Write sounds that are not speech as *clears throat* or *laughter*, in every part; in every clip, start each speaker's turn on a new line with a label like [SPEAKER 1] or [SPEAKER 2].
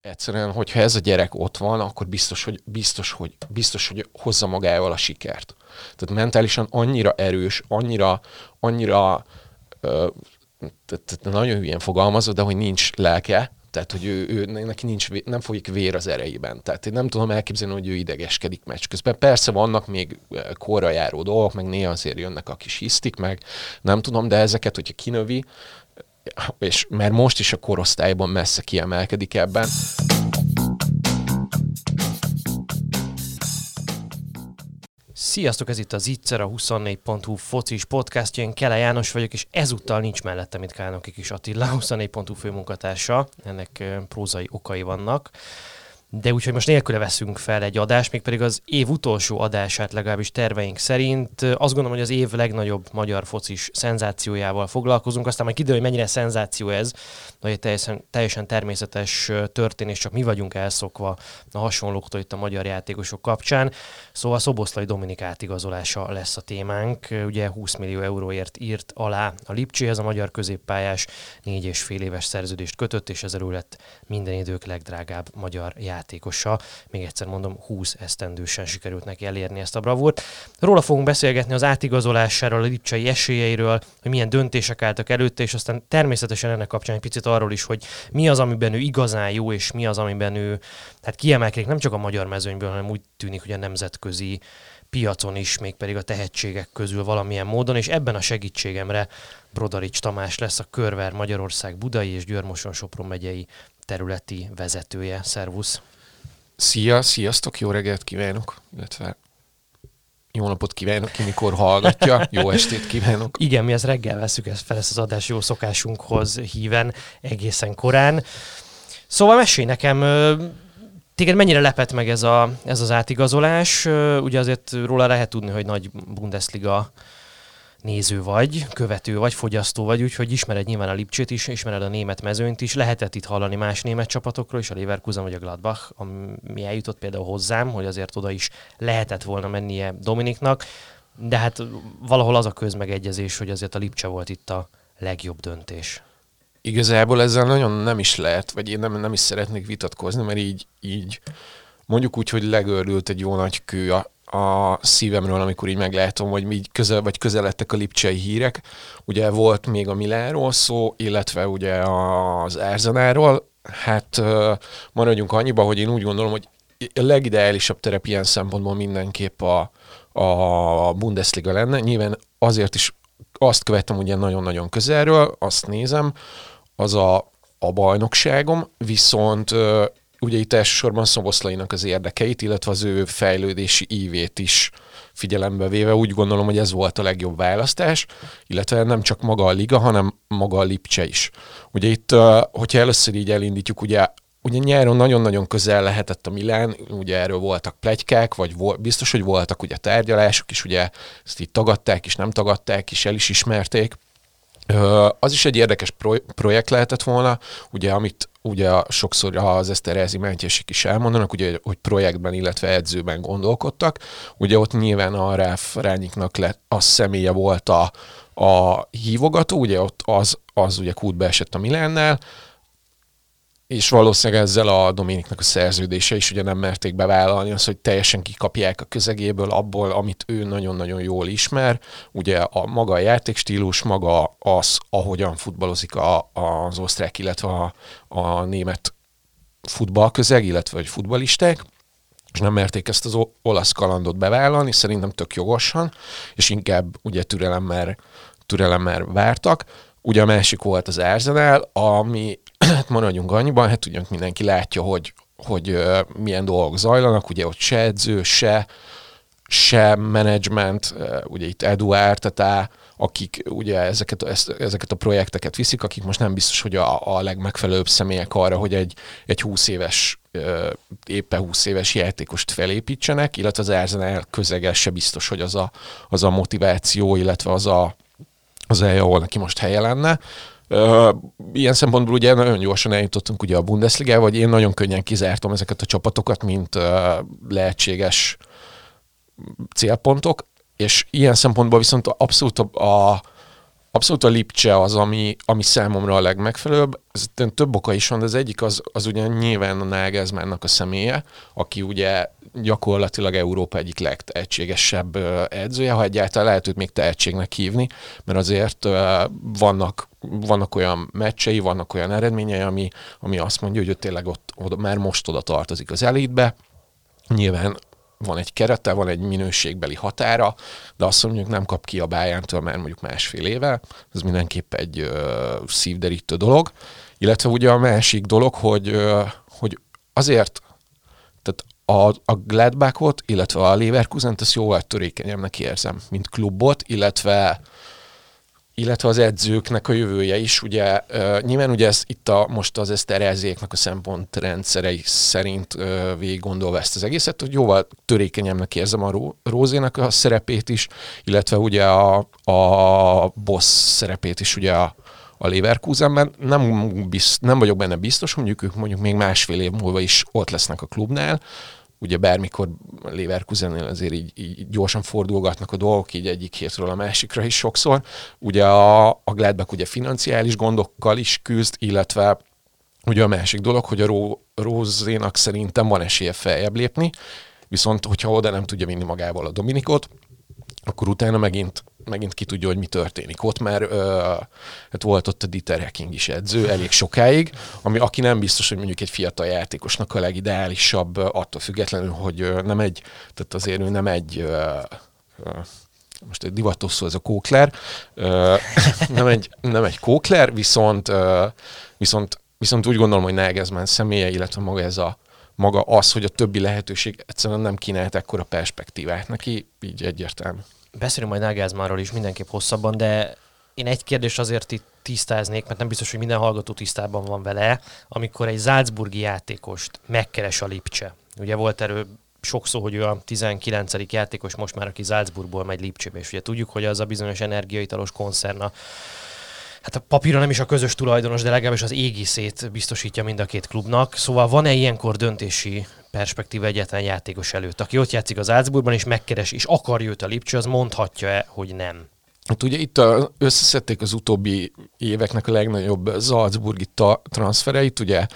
[SPEAKER 1] egyszerűen, hogyha ez a gyerek ott van, akkor biztos, hogy, biztos, hogy, biztos, hogy hozza magával a sikert. Tehát mentálisan annyira erős, annyira, annyira tehát nagyon hülyen fogalmazva, de hogy nincs lelke, tehát, hogy ő, ő, neki nincs, nem folyik vér az erejében. Tehát én nem tudom elképzelni, hogy ő idegeskedik meccs közben. Persze vannak még korra járó dolgok, meg néha azért jönnek a kis hisztik meg, nem tudom, de ezeket, hogyha kinövi, és mert most is a korosztályban messze kiemelkedik ebben.
[SPEAKER 2] Sziasztok, ez itt az Itzer, a 24.hu focis podcastja, én Kele János vagyok, és ezúttal nincs mellettem itt Kálnoki kis Attila, 24.hu főmunkatársa, ennek prózai okai vannak de úgyhogy most nélküle veszünk fel egy adást, mégpedig az év utolsó adását legalábbis terveink szerint. Azt gondolom, hogy az év legnagyobb magyar focis szenzációjával foglalkozunk, aztán majd kiderül, hogy mennyire szenzáció ez, de egy teljesen, teljesen természetes történés, csak mi vagyunk elszokva a hasonlóktól itt a magyar játékosok kapcsán. Szóval Szoboszlai Dominik átigazolása lesz a témánk. Ugye 20 millió euróért írt alá a Lipcséhez, a magyar középpályás négy és fél éves szerződést kötött, és ezzel lett minden idők legdrágább magyar játékos játékosa. Még egyszer mondom, 20 esztendősen sikerült neki elérni ezt a bravúrt. Róla fogunk beszélgetni az átigazolásáról, a lipcsai esélyeiről, hogy milyen döntések álltak előtte, és aztán természetesen ennek kapcsán egy picit arról is, hogy mi az, amiben ő igazán jó, és mi az, amiben ő hát kiemelkedik nem csak a magyar mezőnyből, hanem úgy tűnik, hogy a nemzetközi piacon is, mégpedig a tehetségek közül valamilyen módon, és ebben a segítségemre Brodarics Tamás lesz a Körver Magyarország Budai és Győrmoson Sopron megyei területi vezetője. Szervusz!
[SPEAKER 1] Szia, sziasztok, jó reggelt kívánok, illetve jó napot kívánok, ki mikor hallgatja, jó estét kívánok.
[SPEAKER 2] Igen, mi ezt reggel veszük ezt fel, ezt az adás jó szokásunkhoz híven egészen korán. Szóval mesélj nekem, téged mennyire lepett meg ez, a, ez az átigazolás? Ugye azért róla lehet tudni, hogy nagy Bundesliga néző vagy, követő vagy, fogyasztó vagy, úgyhogy ismered nyilván a Lipcsét is, ismered a német mezőnyt is, lehetett itt hallani más német csapatokról is, a Leverkusen vagy a Gladbach, ami eljutott például hozzám, hogy azért oda is lehetett volna mennie Dominiknak, de hát valahol az a közmegegyezés, hogy azért a Lipcse volt itt a legjobb döntés.
[SPEAKER 1] Igazából ezzel nagyon nem is lehet, vagy én nem, nem is szeretnék vitatkozni, mert így, így mondjuk úgy, hogy legörült egy jó nagy kő a, a szívemről, amikor így meglátom, hogy így közel, vagy közel lettek a lipcsei hírek. Ugye volt még a Milánról szó, illetve ugye az Árzanáról. Hát maradjunk annyiba, hogy én úgy gondolom, hogy a legideálisabb terep ilyen szempontból mindenképp a, a Bundesliga lenne. Nyilván azért is azt követem ugye nagyon-nagyon közelről, azt nézem, az a, a bajnokságom, viszont ugye itt elsősorban Szoboszlainak az érdekeit, illetve az ő fejlődési ívét is figyelembe véve úgy gondolom, hogy ez volt a legjobb választás, illetve nem csak maga a liga, hanem maga a Lipcse is. Ugye itt, hogyha először így elindítjuk, ugye ugye nyáron nagyon-nagyon közel lehetett a Milán, ugye erről voltak plegykák, vagy vol, biztos, hogy voltak ugye tárgyalások is, ugye ezt így tagadták is, nem tagadták is, el is ismerték. Az is egy érdekes projekt lehetett volna, ugye amit ugye sokszor az Eszterházi mentjesek is elmondanak, ugye, hogy projektben, illetve edzőben gondolkodtak. Ugye ott nyilván a Ráf Rányiknak lett, az személye volt a, a hívogató, ugye ott az, az ugye kútbe esett a Milánnál, és valószínűleg ezzel a Dominiknak a szerződése is ugye nem merték bevállalni az, hogy teljesen kikapják a közegéből abból, amit ő nagyon-nagyon jól ismer. Ugye a maga a játékstílus, maga az, ahogyan futballozik a, az osztrák, illetve a, a német futballközeg, illetve hogy futballisták és nem merték ezt az olasz kalandot bevállalni, szerintem tök jogosan, és inkább ugye türelemmel, türelemmel vártak. Ugye a másik volt az Arsenal, ami hát *clears throat* maradjunk annyiban, hát ugyan mindenki látja, hogy, hogy milyen dolgok zajlanak, ugye ott se edző, se, se menedzsment, ugye itt Eduard, tehát akik ugye ezeket, ezeket a projekteket viszik, akik most nem biztos, hogy a, a legmegfelelőbb személyek arra, hogy egy, egy 20 éves, éppen 20 éves játékost felépítsenek, illetve az Arsenal közege se biztos, hogy az a, az a motiváció, illetve az a, az elje, ahol neki most helye lenne. Ilyen szempontból ugye nagyon gyorsan eljutottunk ugye a Bundesliga, vagy én nagyon könnyen kizártam ezeket a csapatokat, mint lehetséges célpontok, és ilyen szempontból viszont abszolút a, a abszolút a Lipcse az, ami, ami számomra a legmegfelelőbb. Ez több oka is van, de az egyik az, az ugye nyilván a Nagelsmannnak a személye, aki ugye gyakorlatilag Európa egyik legtehetségesebb edzője, ha egyáltalán lehet őt még tehetségnek hívni, mert azért vannak, vannak olyan meccsei, vannak olyan eredményei, ami, ami azt mondja, hogy ő tényleg ott, ott már most oda tartozik az elitbe. Nyilván van egy kerete, van egy minőségbeli határa, de azt mondjuk nem kap ki a bájántól már mondjuk másfél éve, ez mindenképp egy ö, szívderítő dolog. Illetve ugye a másik dolog, hogy, ö, hogy azért, tehát a, a Gladbachot, illetve a Leverkusen-t ezt jóval törékenyebbnek érzem, mint klubot, illetve illetve az edzőknek a jövője is. Ugye nyilván ugye ez, itt a, most az eszterezéknek a szempontrendszerei szerint uh, végig gondolva ezt az egészet, hogy jóval törékenyebbnek érzem a Rózénak a szerepét is, illetve ugye a, a boss szerepét is ugye a, a Leverkusenben. Nem, bizt, nem vagyok benne biztos, mondjuk ők mondjuk még másfél év múlva is ott lesznek a klubnál, ugye bármikor Leverkusennél azért így, így gyorsan fordulgatnak a dolgok, így egyik hétről a másikra is sokszor. Ugye a, a Gladbach ugye financiális gondokkal is küzd, illetve ugye a másik dolog, hogy a Ró, Rózénak szerintem van esélye feljebb lépni, viszont hogyha oda nem tudja vinni magával a Dominikot, akkor utána megint megint ki tudja, hogy mi történik ott, mert ö, hát volt ott a Dieter Hecking is edző elég sokáig, ami aki nem biztos, hogy mondjuk egy fiatal játékosnak a legideálisabb attól függetlenül, hogy nem egy, tehát azért ő nem egy ö, ö, most egy divatos szó ez a kókler, *laughs* nem egy, nem egy kókler, viszont, viszont, viszont úgy gondolom, hogy Nagelsmann személye, illetve maga ez a, maga az, hogy a többi lehetőség egyszerűen nem kínált ekkora perspektívát neki, így egyértelmű.
[SPEAKER 2] Beszélünk majd Nagelsmannról is mindenképp hosszabban, de én egy kérdés azért itt tisztáznék, mert nem biztos, hogy minden hallgató tisztában van vele, amikor egy Salzburgi játékost megkeres a Lipcse. Ugye volt erről sok szó, hogy ő a 19. játékos most már, aki Salzburgból megy Lipcsébe, és ugye tudjuk, hogy az a bizonyos energiaitalos koncerna hát a papíron nem is a közös tulajdonos, de legalábbis az égiszét biztosítja mind a két klubnak. Szóval van-e ilyenkor döntési perspektíva egyetlen játékos előtt, aki ott játszik az Salzburgban, és megkeres, és akarja őt a Lipcső, az mondhatja-e, hogy nem?
[SPEAKER 1] Hát ugye itt a, összeszedték az utóbbi éveknek a legnagyobb Salzburgi ta- transfereit, ugye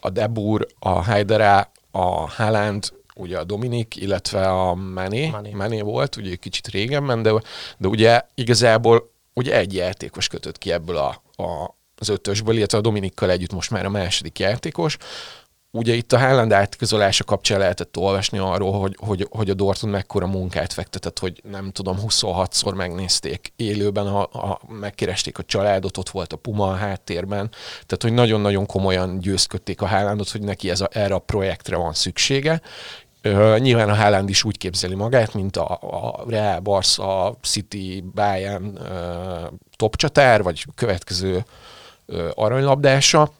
[SPEAKER 1] a Debur, a Heidera, a Haaland, ugye a Dominik, illetve a Mané, Mané, Mané volt, ugye kicsit régen, de, de ugye igazából ugye egy játékos kötött ki ebből a, a, az ötösből, illetve a Dominikkal együtt most már a második játékos. Ugye itt a Haaland átközolása kapcsán lehetett olvasni arról, hogy, hogy, hogy a Dortmund mekkora munkát fektetett, hogy nem tudom, 26-szor megnézték élőben, a, a, megkeresték a családot, ott volt a Puma a háttérben, tehát hogy nagyon-nagyon komolyan győzködték a Haalandot, hogy neki ez a, erre a projektre van szüksége, Uh, nyilván a Haaland is úgy képzeli magát, mint a, a Real, Barca, City, Bayern uh, top csatár, vagy következő uh, aranylabdása,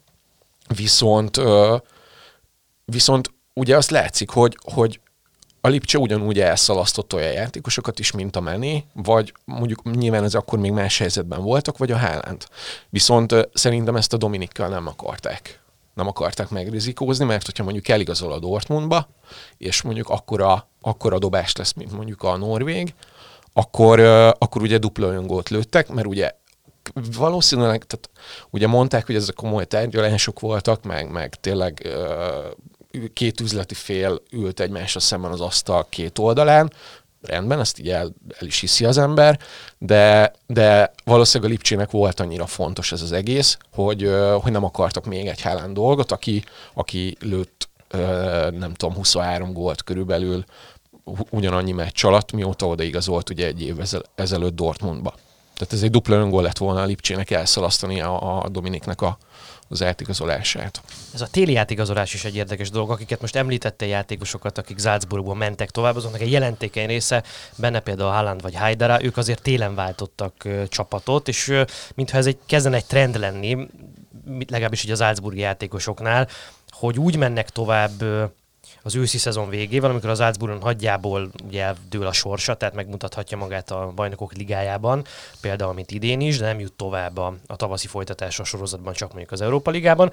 [SPEAKER 1] viszont uh, viszont ugye azt látszik, hogy, hogy a Lipcse ugyanúgy elszalasztott olyan játékosokat is, mint a Mené, vagy mondjuk nyilván ez akkor még más helyzetben voltak, vagy a Haaland. Viszont szerintem ezt a Dominikkal nem akarták nem akarták megrizikózni, mert hogyha mondjuk eligazol a Dortmundba, és mondjuk akkora, akkora dobás lesz, mint mondjuk a Norvég, akkor, akkor ugye dupla öngót lőttek, mert ugye valószínűleg, tehát ugye mondták, hogy ezek komoly tárgyalások voltak, meg, meg tényleg két üzleti fél ült egymásra szemben az asztal két oldalán, rendben, ezt így el, el is hiszi az ember, de, de valószínűleg a Lipcsének volt annyira fontos ez az egész, hogy, hogy nem akartak még egy Haaland dolgot, aki, aki lőtt nem tudom, 23 gólt körülbelül ugyanannyi meccs alatt, mióta odaigazolt ugye egy év ezelőtt Dortmundba. Tehát ez egy dupla öngól lett volna a Lipcsének elszalasztani a, a Dominiknek a, az átigazolását.
[SPEAKER 2] Ez a téli átigazolás is egy érdekes dolog, akiket most említette játékosokat, akik Salzburgból mentek tovább, azoknak egy jelentékeny része, benne például Haaland vagy Haidara, ők azért télen váltottak csapatot, és mintha ez egy kezden egy trend lenni, legalábbis így az Salzburgi játékosoknál, hogy úgy mennek tovább az őszi szezon végével, amikor az Salzburgon hagyjából ugye eldől a sorsa, tehát megmutathatja magát a bajnokok ligájában, például mint idén is, de nem jut tovább a, a tavaszi folytatásra a sorozatban, csak mondjuk az Európa Ligában.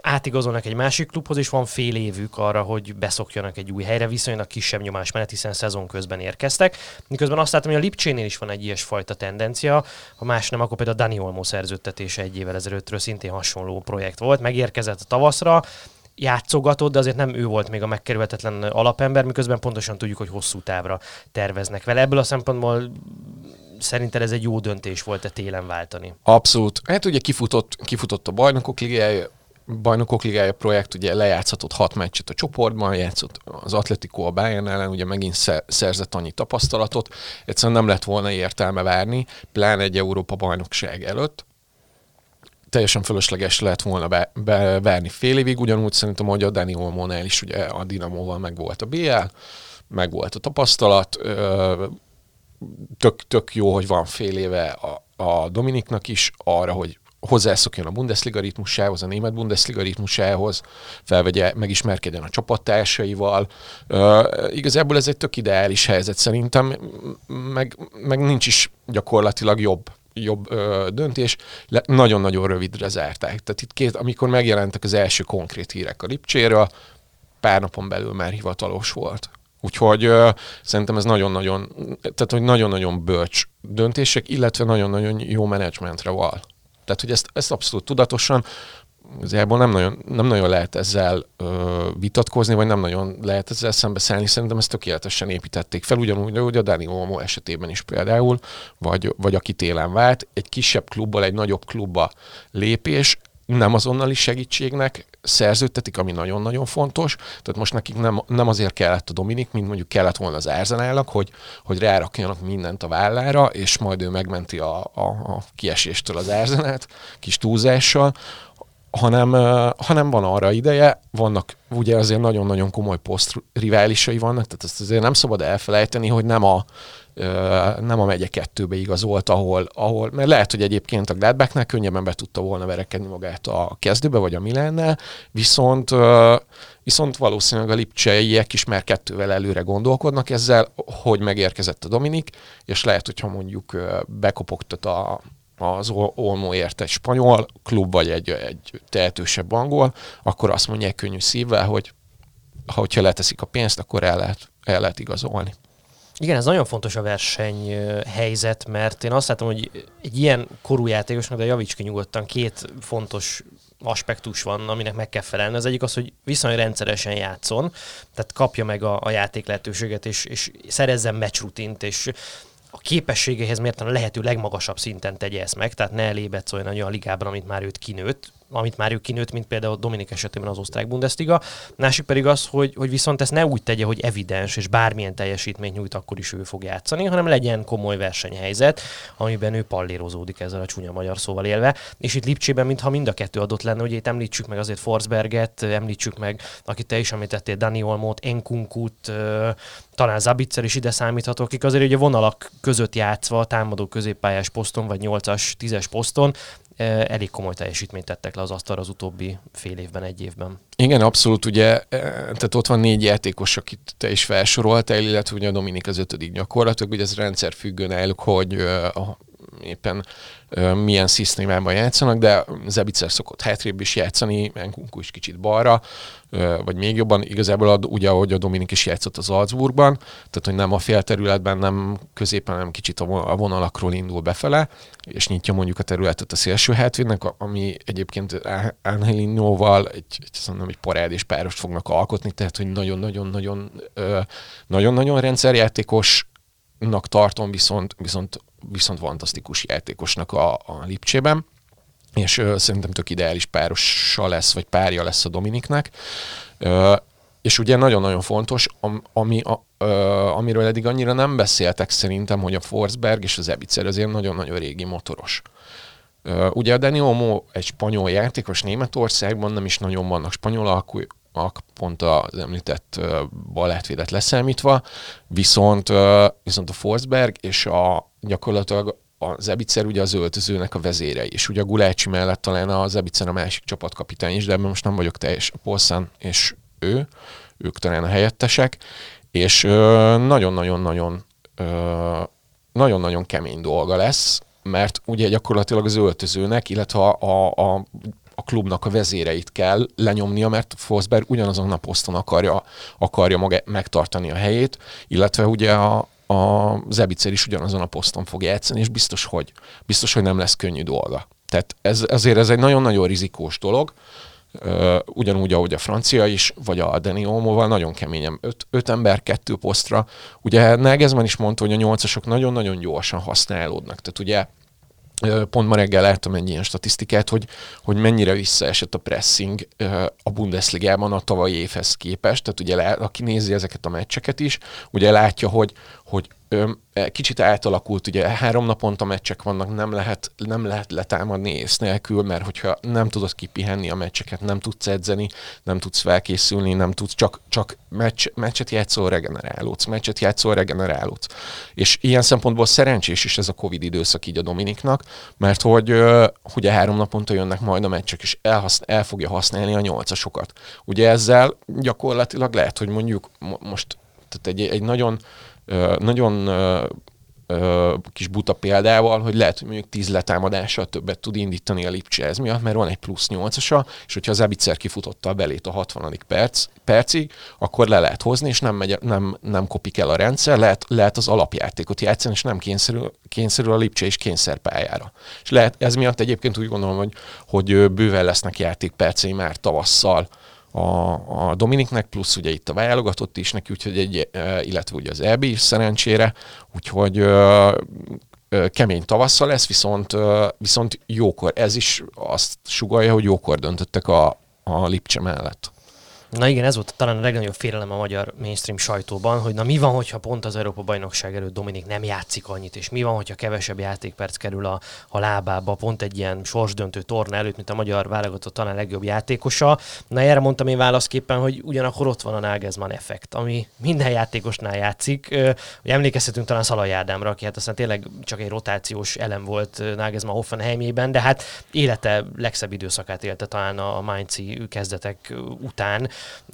[SPEAKER 2] Átigazolnak egy másik klubhoz, és van fél évük arra, hogy beszokjanak egy új helyre, viszonylag kisebb nyomás mellett, hiszen szezon közben érkeztek. Miközben azt látom, hogy a Lipcsénél is van egy ilyesfajta tendencia, ha más nem, akkor például a Dani Olmo szerződtetése egy évvel ezelőttről szintén hasonló projekt volt, megérkezett a tavaszra, játszogatott, de azért nem ő volt még a megkerülhetetlen alapember, miközben pontosan tudjuk, hogy hosszú távra terveznek vele. Ebből a szempontból szerinted ez egy jó döntés volt-e télen váltani?
[SPEAKER 1] Abszolút. Hát ugye kifutott, kifutott a bajnokok ligája, bajnokok ligája projekt, ugye lejátszhatott hat meccset a csoportban, játszott az Atletico a Bayern ellen, ugye megint szerzett annyi tapasztalatot, egyszerűen nem lett volna értelme várni, pláne egy Európa bajnokság előtt teljesen fölösleges lett volna be, be, verni fél évig, ugyanúgy szerintem, hogy a Dani Olmonál is ugye a Dinamóval meg volt a BL, meg volt a tapasztalat, tök, tök jó, hogy van fél éve a, a Dominiknak is arra, hogy hozzászokjon a Bundesliga ritmusához, a német Bundesliga ritmusához, felvegye, megismerkedjen a csapattársaival. Uh, igazából ez egy tök ideális helyzet szerintem, meg, meg nincs is gyakorlatilag jobb jobb ö, döntés, le, nagyon-nagyon rövidre zárták. Tehát itt két, amikor megjelentek az első konkrét hírek a Lipcséről, pár napon belül már hivatalos volt. Úgyhogy ö, szerintem ez nagyon-nagyon, tehát hogy nagyon-nagyon bölcs döntések, illetve nagyon-nagyon jó menedzsmentre val. Tehát, hogy ezt, ezt abszolút tudatosan igazából nem nagyon, nem nagyon lehet ezzel ö, vitatkozni, vagy nem nagyon lehet ezzel szembeszállni. Szerintem ezt tökéletesen építették fel, ugyanúgy, hogy a Dani Olmo esetében is például, vagy, vagy aki télen vált, egy kisebb klubból egy nagyobb klubba lépés, nem azonnali segítségnek szerződtetik, ami nagyon-nagyon fontos. Tehát most nekik nem, nem azért kellett a Dominik, mint mondjuk kellett volna az Arsenalnak, hogy, hogy rárakjanak mindent a vállára, és majd ő megmenti a, a, a kieséstől az Arsenalt, kis túlzással, hanem, hanem van arra ideje, vannak ugye azért nagyon-nagyon komoly posztriválisai vannak, tehát ezt azért nem szabad elfelejteni, hogy nem a, nem a megye kettőbe igazolt, ahol, ahol, mert lehet, hogy egyébként a Gladbachnek könnyebben be tudta volna verekedni magát a kezdőbe, vagy a Milánnál, viszont, viszont valószínűleg a lipcseiek is már kettővel előre gondolkodnak ezzel, hogy megérkezett a Dominik, és lehet, hogyha mondjuk bekopogtat a, az Olmoért egy spanyol klub, vagy egy, egy tehetősebb angol, akkor azt mondják könnyű szívvel, hogy ha hogyha leteszik a pénzt, akkor el lehet, el lehet igazolni.
[SPEAKER 2] Igen, ez nagyon fontos a verseny helyzet, mert én azt látom, hogy egy ilyen korú játékosnak, de javíts ki nyugodtan, két fontos aspektus van, aminek meg kell felelni. Az egyik az, hogy viszonylag rendszeresen játszon, tehát kapja meg a, a játék lehetőséget, és, és szerezzen meccsrutint, és a képességeihez mérten a lehető legmagasabb szinten tegye ezt meg, tehát ne elébetsz olyan a ligában, amit már őt kinőtt, amit már ő kinőtt, mint például Dominik esetében az osztrák Bundesliga. Másik pedig az, hogy, hogy viszont ezt ne úgy tegye, hogy evidens, és bármilyen teljesítményt nyújt, akkor is ő fog játszani, hanem legyen komoly versenyhelyzet, amiben ő pallérozódik ezzel a csúnya magyar szóval élve. És itt Lipcsében, mintha mind a kettő adott lenne, hogy itt említsük meg azért Forsberget, említsük meg, akit te is említettél, Dani Olmót, Enkunkut, talán Zabitzer is ide számíthatok, akik azért ugye vonalak között játszva, támadó középpályás poszton, vagy 8-as, 10-es poszton elég komoly teljesítményt tettek le az asztalra az utóbbi fél évben, egy évben.
[SPEAKER 1] Igen, abszolút, ugye, tehát ott van négy játékos, akit te is felsoroltál, illetve ugye a Dominik az ötödik gyakorlatilag, ugye ez rendszer függő náluk, hogy éppen milyen szisztémában játszanak, de Zebicer szokott hátrébb is játszani, Enkunku is kicsit balra, vagy még jobban, igazából a, ugye ahogy a Dominik is játszott az Salzburgban, tehát hogy nem a félterületben, nem középen, nem kicsit a vonalakról indul befele, és nyitja mondjuk a területet a szélső hátvédnek, ami egyébként Angelinóval egy, egy, mondom, egy parádés párost fognak alkotni, tehát hogy nagyon-nagyon-nagyon nagyon-nagyon rendszerjátékosnak tartom, viszont, viszont viszont fantasztikus játékosnak a, a Lipcsében és ö, szerintem tök ideális párosa lesz, vagy párja lesz a Dominiknek. Ö, és ugye nagyon-nagyon fontos, ami, a, ö, amiről eddig annyira nem beszéltek szerintem, hogy a Forsberg és az Ebicer azért nagyon-nagyon régi motoros. Ö, ugye a Dani Olmo egy spanyol játékos Németországban, nem is nagyon vannak spanyol alkú, pont az említett balátvédet leszámítva, viszont, viszont a Forsberg és a gyakorlatilag az Ebicer ugye az öltözőnek a vezére is. Ugye a Gulácsi mellett talán az Ebicer a másik csapatkapitány is, de ebben most nem vagyok teljes. A Polszán és ő, ők talán a helyettesek, és nagyon-nagyon-nagyon nagyon-nagyon kemény dolga lesz, mert ugye gyakorlatilag az öltözőnek, illetve a, a, a, a klubnak a vezéreit kell lenyomnia, mert Forsberg ugyanazon a poszton akarja, akarja maga megtartani a helyét, illetve ugye a, a Zebicer is ugyanazon a poszton fog játszani, és biztos, hogy, biztos, hogy nem lesz könnyű dolga. Tehát ez, ezért ez egy nagyon-nagyon rizikós dolog, ugyanúgy, ahogy a francia is, vagy a Dani Olmoval nagyon keményen. Öt, öt ember, kettő posztra. Ugye Nagelsmann is mondta, hogy a nyolcasok nagyon-nagyon gyorsan használódnak. Tehát ugye Pont ma reggel láttam egy ilyen statisztikát, hogy, hogy mennyire visszaesett a pressing a Bundesligában a tavalyi évhez képest. Tehát ugye, aki nézi ezeket a meccseket is, ugye látja, hogy, hogy E, kicsit átalakult, ugye három naponta meccsek vannak, nem lehet, nem lehet letámadni ész nélkül, mert hogyha nem tudod kipihenni a meccseket, nem tudsz edzeni, nem tudsz felkészülni, nem tudsz, csak, csak meccs, meccset játszol, regenerálódsz, meccset játszol, regenerálódsz. És ilyen szempontból szerencsés is ez a Covid időszak így a Dominiknak, mert hogy ugye három naponta jönnek majd a meccsek, és elhasz, el fogja használni a nyolcasokat. Ugye ezzel gyakorlatilag lehet, hogy mondjuk most tehát egy, egy nagyon nagyon kis buta példával, hogy lehet, hogy mondjuk 10 letámadással többet tud indítani a Lipcse ez miatt, mert van egy plusz 8-asa, és hogyha az Ebicer kifutotta a belét a 60. Perc, percig, akkor le lehet hozni, és nem, megy, nem, nem kopik el a rendszer, lehet, lehet az alapjátékot játszani, és nem kényszerül, kényszerül a Lipcse és kényszerpályára. És lehet, ez miatt egyébként úgy gondolom, hogy, hogy bőven lesznek játékpercei már tavasszal, a, a Dominiknek, plusz ugye itt a válogatott is neki, úgyhogy egy, illetve ugye az EB is szerencsére, úgyhogy kemény tavasszal lesz, viszont, viszont jókor, ez is azt sugalja, hogy jókor döntöttek a, a Lipcse mellett.
[SPEAKER 2] Na igen, ez volt talán a legnagyobb félelem a magyar mainstream sajtóban, hogy na mi van, hogyha pont az Európa bajnokság előtt Dominik nem játszik annyit, és mi van, hogyha kevesebb játékperc kerül a, a lábába, pont egy ilyen sorsdöntő torna előtt, mint a magyar válogatott talán legjobb játékosa. Na erre mondtam én válaszképpen, hogy ugyanakkor ott van a Nagelsmann effekt, ami minden játékosnál játszik. Ugye emlékezhetünk talán Szalai Ádámra, aki hát aztán tényleg csak egy rotációs elem volt Nagelsmann Hoffenheimében, de hát élete legszebb időszakát élte talán a Mainzi kezdetek után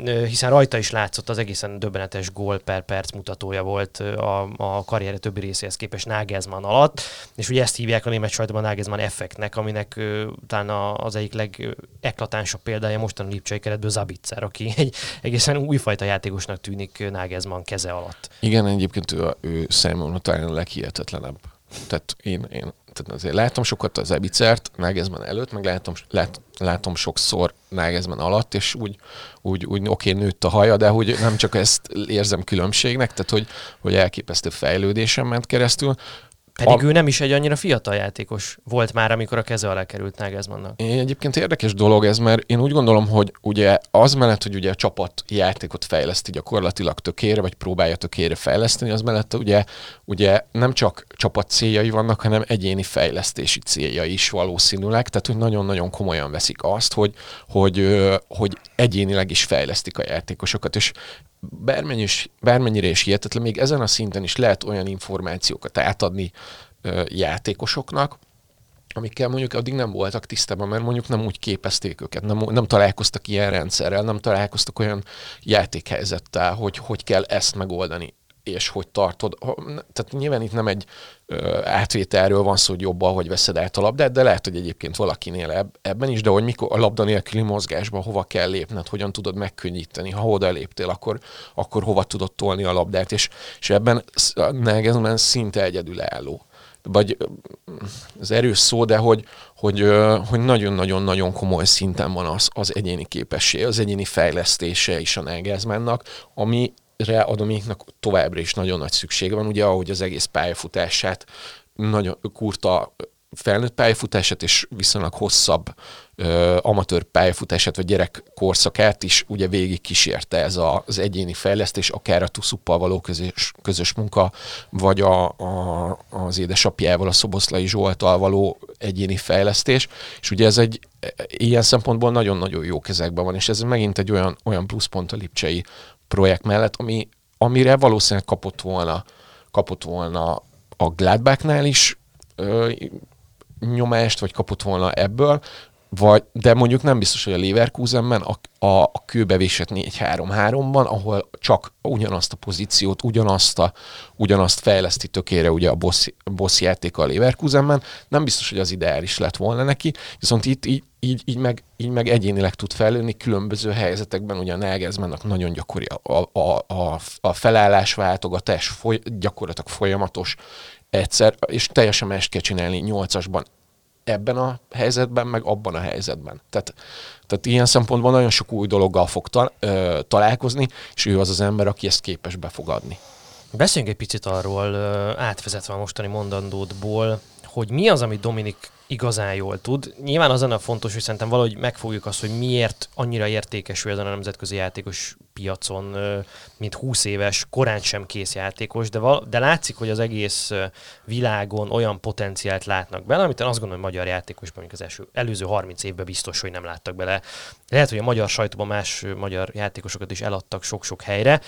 [SPEAKER 2] hiszen rajta is látszott az egészen döbbenetes gól per perc mutatója volt a, a karriere többi részéhez képest Nagelsmann alatt, és ugye ezt hívják a német sajtóban Nagelsmann effektnek, aminek talán az egyik legeklatánsabb példája mostan a Lipcsai keretből Zabitzer, aki egy egészen újfajta játékosnak tűnik Nagelsmann keze alatt.
[SPEAKER 1] Igen, egyébként ő, ő számomra talán a leghihetetlenebb. Tehát én, én tehát azért látom sokat az Ebicert Nagelsmann előtt, meg látom, lát, látom sokszor Nagelsmann alatt, és úgy, úgy, úgy oké, okay, nőtt a haja, de hogy nem csak ezt érzem különbségnek, tehát hogy, hogy elképesztő fejlődésem ment keresztül,
[SPEAKER 2] pedig a... ő nem is egy annyira fiatal játékos volt már, amikor a keze alá került Nagelsmannnak.
[SPEAKER 1] Egyébként érdekes dolog ez, mert én úgy gondolom, hogy ugye az mellett, hogy ugye a csapat játékot fejleszti gyakorlatilag tökére, vagy próbálja tökére fejleszteni, az mellett ugye, ugye nem csak csapat céljai vannak, hanem egyéni fejlesztési céljai is valószínűleg, tehát hogy nagyon-nagyon komolyan veszik azt, hogy, hogy, hogy egyénileg is fejlesztik a játékosokat, és bármennyire is, bármennyire is hihetetlen, még ezen a szinten is lehet olyan információkat átadni játékosoknak, amikkel mondjuk addig nem voltak tisztában, mert mondjuk nem úgy képezték őket, nem, nem találkoztak ilyen rendszerrel, nem találkoztak olyan játékhelyzettel, hogy hogy kell ezt megoldani és hogy tartod. Tehát nyilván itt nem egy ö, átvételről van szó, hogy jobban, hogy veszed át a labdát, de lehet, hogy egyébként valakinél ebb, ebben is, de hogy mikor a labda nélküli mozgásban hova kell lépned, hogyan tudod megkönnyíteni, ha oda léptél, akkor, akkor hova tudod tolni a labdát, és, és ebben Nagelsmann szinte egyedülálló. Vagy az erős szó, de hogy, hogy, hogy nagyon-nagyon-nagyon komoly szinten van az, az egyéni képesség, az egyéni fejlesztése is a Nagelsmannnak, ami re a Dominiknak továbbra is nagyon nagy szükség van, ugye ahogy az egész pályafutását, nagyon kurta felnőtt pályafutását és viszonylag hosszabb ö, amatőr pályafutását vagy gyerekkorszakát is ugye végig kísérte ez a, az egyéni fejlesztés, akár a Tuszuppal való közös, közös munka, vagy a, a, az édesapjával, a Szoboszlai Zsoltal való egyéni fejlesztés, és ugye ez egy ilyen szempontból nagyon-nagyon jó kezekben van, és ez megint egy olyan, olyan pluszpont a Lipcsei projekt mellett, ami, amire valószínűleg kapott volna, kapott volna a Gladbachnál is ö, nyomást, vagy kapott volna ebből, vagy, de mondjuk nem biztos, hogy a Leverkusenben a, a, a kőbevésett 4-3-3-ban, ahol csak ugyanazt a pozíciót, ugyanazt, a, ugyanazt fejleszti tökére ugye a boss, boss játéka a Leverkusenben, nem biztos, hogy az ideális lett volna neki, viszont itt így, így, így, meg, így meg egyénileg tud fejlődni különböző helyzetekben, ugye a Nagelsmannnak nagyon gyakori a, a, a, a felállás váltogatás, foly, gyakorlatilag folyamatos, egyszer, és teljesen mást kell csinálni nyolcasban ebben a helyzetben, meg abban a helyzetben. Tehát, tehát ilyen szempontból nagyon sok új dologgal fog ta, ö, találkozni, és ő az az ember, aki ezt képes befogadni.
[SPEAKER 2] Beszéljünk egy picit arról, átvezetve a mostani mondandódból, hogy mi az, amit Dominik igazán jól tud. Nyilván az a fontos, hogy szerintem valahogy megfogjuk azt, hogy miért annyira értékes ő ezen a nemzetközi játékos piacon, mint 20 éves, korán sem kész játékos, de, val- de látszik, hogy az egész világon olyan potenciált látnak bele, amit én azt gondolom, hogy magyar játékosban, mondjuk az első, előző 30 évben biztos, hogy nem láttak bele. Lehet, hogy a magyar sajtóban más magyar játékosokat is eladtak sok-sok helyre,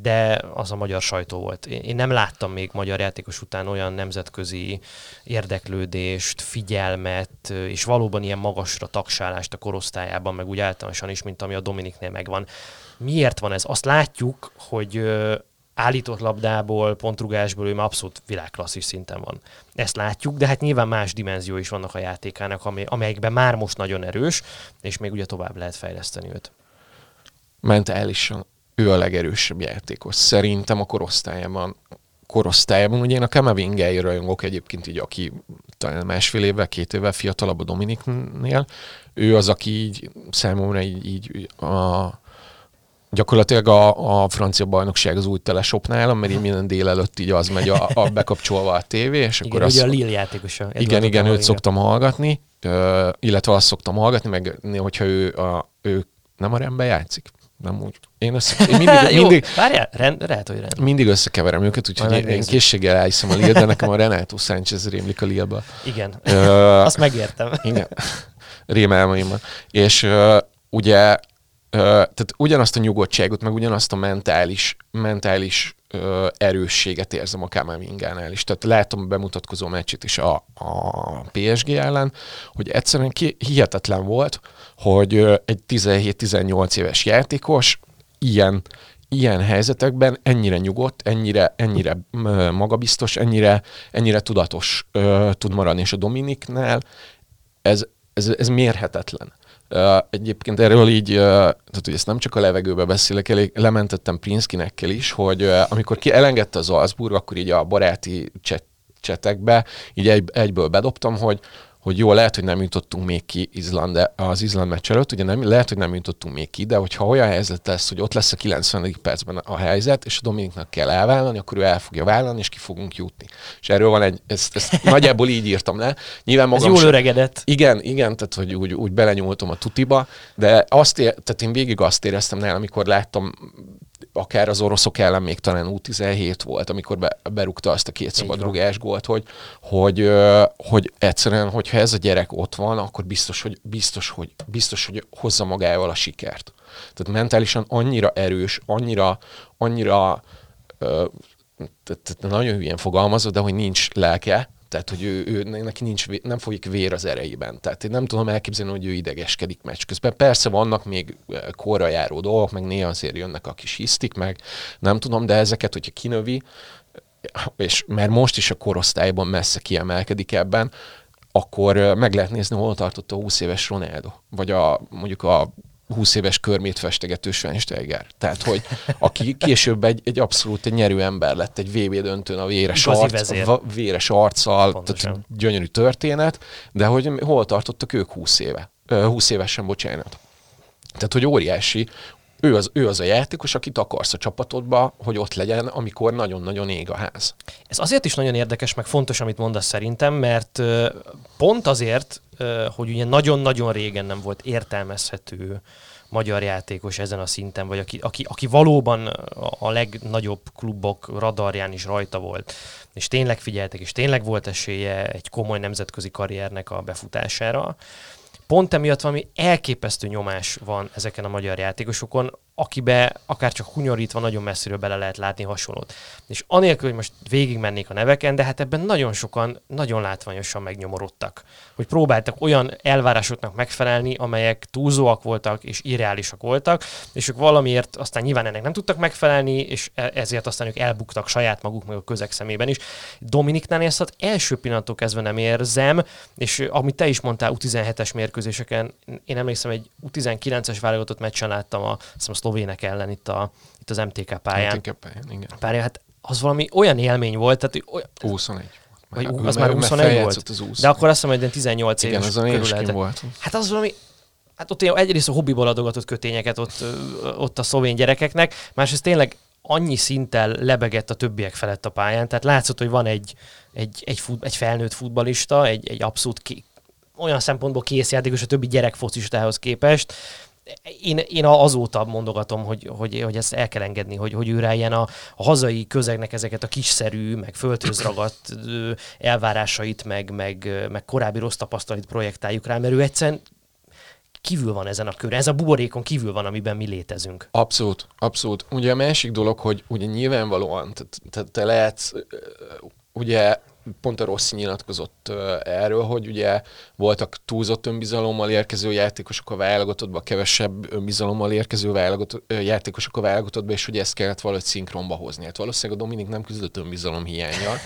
[SPEAKER 2] de az a magyar sajtó volt. Én nem láttam még magyar játékos után olyan nemzetközi érdeklődést, figyelmet, és valóban ilyen magasra tagsálást a korosztályában, meg úgy általánosan is, mint ami a Dominiknél megvan. Miért van ez? Azt látjuk, hogy állított labdából, pontrugásból ő már abszolút világklasszis szinten van. Ezt látjuk, de hát nyilván más dimenzió is vannak a játékának, amelyekben már most nagyon erős, és még ugye tovább lehet fejleszteni őt.
[SPEAKER 1] Mentálisan ő a legerősebb játékos. Szerintem a korosztályában korosztályában, ugye én a Kamavingai rajongok egyébként így, aki talán másfél évvel, két évvel fiatalabb a Dominiknél, ő az, aki így számomra így, így a, gyakorlatilag a, a francia bajnokság az új teleshopnál, mert így minden délelőtt így az megy a, a bekapcsolva a tévé, és
[SPEAKER 2] igen,
[SPEAKER 1] akkor
[SPEAKER 2] ugye
[SPEAKER 1] azt,
[SPEAKER 2] a Lille játékosa.
[SPEAKER 1] Igen, igen, őt szoktam hallgatni, illetve azt szoktam hallgatni, meg hogyha ő, a, ő nem a rendben játszik, nem úgy. Én, össze, én mindig, *laughs*
[SPEAKER 2] Jó,
[SPEAKER 1] mindig,
[SPEAKER 2] várjál, rend, lehet, hogy rend.
[SPEAKER 1] mindig összekeverem őket, úgyhogy én, én készséggel elhiszem a Lille, de nekem a Renato Sánchez rémlik a Lille-ba.
[SPEAKER 2] Igen, uh, azt megértem.
[SPEAKER 1] Igen, rémelmeimben. És uh, ugye, tehát ugyanazt a nyugodtságot, meg ugyanazt a mentális, mentális uh, erősséget érzem a Kamavingánál is. Tehát látom a bemutatkozó meccset is a, a PSG ellen, hogy egyszerűen ki, hihetetlen volt, hogy egy 17-18 éves játékos ilyen, ilyen helyzetekben ennyire nyugodt, ennyire, ennyire magabiztos, ennyire, ennyire tudatos uh, tud maradni, és a Dominiknál ez, ez, ez mérhetetlen. Egyébként erről így, tehát hogy ezt nem csak a levegőbe beszélek, elég lementettem Prinszkinekkel is, hogy amikor ki elengedte az Salzburg, akkor így a baráti cset, csetekbe így egy, egyből bedobtam, hogy hogy jó, lehet, hogy nem jutottunk még ki Izland, az Izland meccs előtt, ugye nem, lehet, hogy nem jutottunk még ki, de hogyha olyan helyzet lesz, hogy ott lesz a 90. percben a helyzet, és a Dominiknak kell elvállalni, akkor ő el fogja vállalni, és ki fogunk jutni. És erről van egy, ezt, ezt *laughs* nagyjából így írtam le.
[SPEAKER 2] Nyilván magam Ez jól sem, öregedett.
[SPEAKER 1] Igen, igen, tehát hogy úgy, úgy belenyúltam a tutiba, de azt ér, tehát én végig azt éreztem nála, amikor láttam akár az oroszok ellen még talán U17 volt, amikor be, berúgta azt a két szabadrugás gólt, hogy, hogy, hogy egyszerűen, hogyha ez a gyerek ott van, akkor biztos, hogy, biztos, hogy, biztos, hogy hozza magával a sikert. Tehát mentálisan annyira erős, annyira, annyira tehát nagyon hülyen fogalmazod, de hogy nincs lelke, tehát, hogy ő, ő, neki nincs, nem folyik vér az erejében. Tehát én nem tudom elképzelni, hogy ő idegeskedik meccs közben. Persze vannak még korra járó dolgok, meg néha azért jönnek a kis hisztik, meg nem tudom, de ezeket, hogyha kinövi, és mert most is a korosztályban messze kiemelkedik ebben, akkor meg lehet nézni, hol tartott a 20 éves Ronaldo, vagy a, mondjuk a 20 éves körmét festegető Schweinsteiger. Tehát, hogy aki később egy, egy abszolút egy nyerő ember lett, egy VB döntőn a véres, arc, a véres arccal, tehát gyönyörű történet, de hogy hol tartottak ők 20 éve, 20 évesen, bocsánat. Tehát, hogy óriási, ő az, ő az a játékos, akit akarsz a csapatodba, hogy ott legyen, amikor nagyon-nagyon ég a ház.
[SPEAKER 2] Ez azért is nagyon érdekes, meg fontos, amit mondasz szerintem, mert pont azért, hogy ugye nagyon-nagyon régen nem volt értelmezhető magyar játékos ezen a szinten, vagy aki, aki, aki valóban a legnagyobb klubok radarján is rajta volt, és tényleg figyeltek, és tényleg volt esélye egy komoly nemzetközi karriernek a befutására, pont emiatt valami elképesztő nyomás van ezeken a magyar játékosokon, akibe akár csak hunyorítva nagyon messziről bele lehet látni hasonlót. És anélkül, hogy most végigmennék a neveken, de hát ebben nagyon sokan nagyon látványosan megnyomorodtak. Hogy próbáltak olyan elvárásoknak megfelelni, amelyek túlzóak voltak és irreálisak voltak, és ők valamiért aztán nyilván ennek nem tudtak megfelelni, és e- ezért aztán ők elbuktak saját maguk meg a közeg szemében is. Dominiknál ezt az első pillanattól kezdve nem érzem, és amit te is mondtál U17-es mérkőzéseken, én emlékszem, egy U19-es válogatott meccsen láttam a, a szlovének ellen itt, a, itt az MTK pályán.
[SPEAKER 1] MTK pályán, igen.
[SPEAKER 2] Párja, hát az valami olyan élmény volt, tehát hogy olyan,
[SPEAKER 1] 21.
[SPEAKER 2] vagy,
[SPEAKER 1] Mert-
[SPEAKER 2] az már
[SPEAKER 1] mert
[SPEAKER 2] 21 volt.
[SPEAKER 1] Az 20.
[SPEAKER 2] De akkor azt hiszem, hogy 18
[SPEAKER 1] igen,
[SPEAKER 2] éves
[SPEAKER 1] én
[SPEAKER 2] körül lehetett.
[SPEAKER 1] voltam.
[SPEAKER 2] Hát az valami, hát ott egyrészt a hobbiból adogatott kötényeket ott, ott a szlovén gyerekeknek, másrészt tényleg annyi szinttel lebegett a többiek felett a pályán, tehát látszott, hogy van egy, egy, egy, fut, egy felnőtt futbalista, egy, egy abszolút ki, olyan szempontból kész játékos a többi gyerek focistához képest. Én, én azóta mondogatom, hogy, hogy, hogy ezt el kell engedni, hogy, hogy őre ilyen a, a hazai közegnek ezeket a kiszerű, meg földhöz ragadt elvárásait, meg, meg, meg korábbi rossz tapasztalat projektáljuk rá, mert ő egyszerűen kívül van ezen a körön, ez a buborékon kívül van, amiben mi létezünk.
[SPEAKER 1] Abszolút, abszolút. Ugye a másik dolog, hogy ugye nyilvánvalóan, te, te, te lehetsz, ugye pont a Rossi nyilatkozott erről, hogy ugye voltak túlzott önbizalommal érkező játékosok a válogatottba, kevesebb önbizalommal érkező válogatott, játékosok a válogatottba, és hogy ezt kellett valahogy szinkronba hozni. Hát valószínűleg a Dominik nem küzdött önbizalom hiányjal,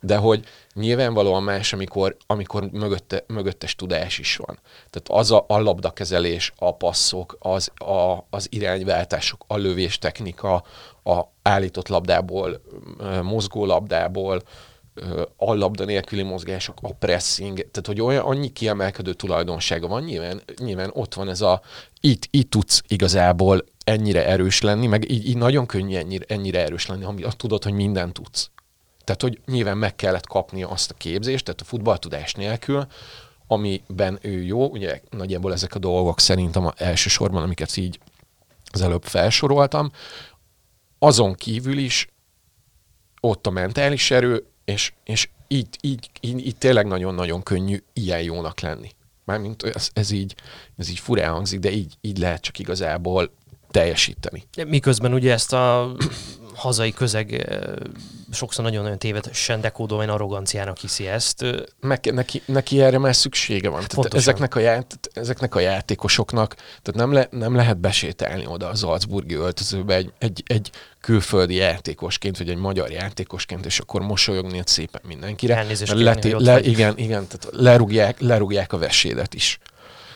[SPEAKER 1] de hogy nyilvánvalóan más, amikor, amikor mögötte, mögöttes tudás is van. Tehát az a, a labdakezelés, a passzok, az, a, az irányváltások, a lövés technika, a állított labdából, mozgó labdából, ö, a labda nélküli mozgások, a pressing, tehát hogy olyan annyi kiemelkedő tulajdonsága van, nyilván, nyilván ott van ez a, itt, itt tudsz igazából ennyire erős lenni, meg így, így nagyon könnyű ennyire, ennyire erős lenni, ami azt tudod, hogy mindent tudsz. Tehát, hogy nyilván meg kellett kapnia azt a képzést, tehát a futballtudás nélkül, amiben ő jó, ugye nagyjából ezek a dolgok szerintem a elsősorban, amiket így az előbb felsoroltam, azon kívül is ott a mentális erő, és, és így, így, így, így tényleg nagyon-nagyon könnyű ilyen jónak lenni. Mármint ez, ez így, ez így furán hangzik, de így, így lehet csak igazából teljesíteni.
[SPEAKER 2] Miközben ugye ezt a *clears throat* hazai közeg sokszor nagyon-nagyon tévedesen dekódolva arroganciának hiszi ezt.
[SPEAKER 1] Meg, neki, neki erre már szüksége van. Tehát
[SPEAKER 2] Pontosan.
[SPEAKER 1] ezeknek, a ját, ezeknek a játékosoknak, tehát nem, le, nem lehet besétálni oda az Salzburgi öltözőbe egy, egy, egy külföldi játékosként, vagy egy magyar játékosként, és akkor mosolyogni ott szépen mindenkire.
[SPEAKER 2] Elnézést kérni,
[SPEAKER 1] leti, le,
[SPEAKER 2] vagy.
[SPEAKER 1] igen, igen, tehát lerúgják, lerúgják a vesédet is.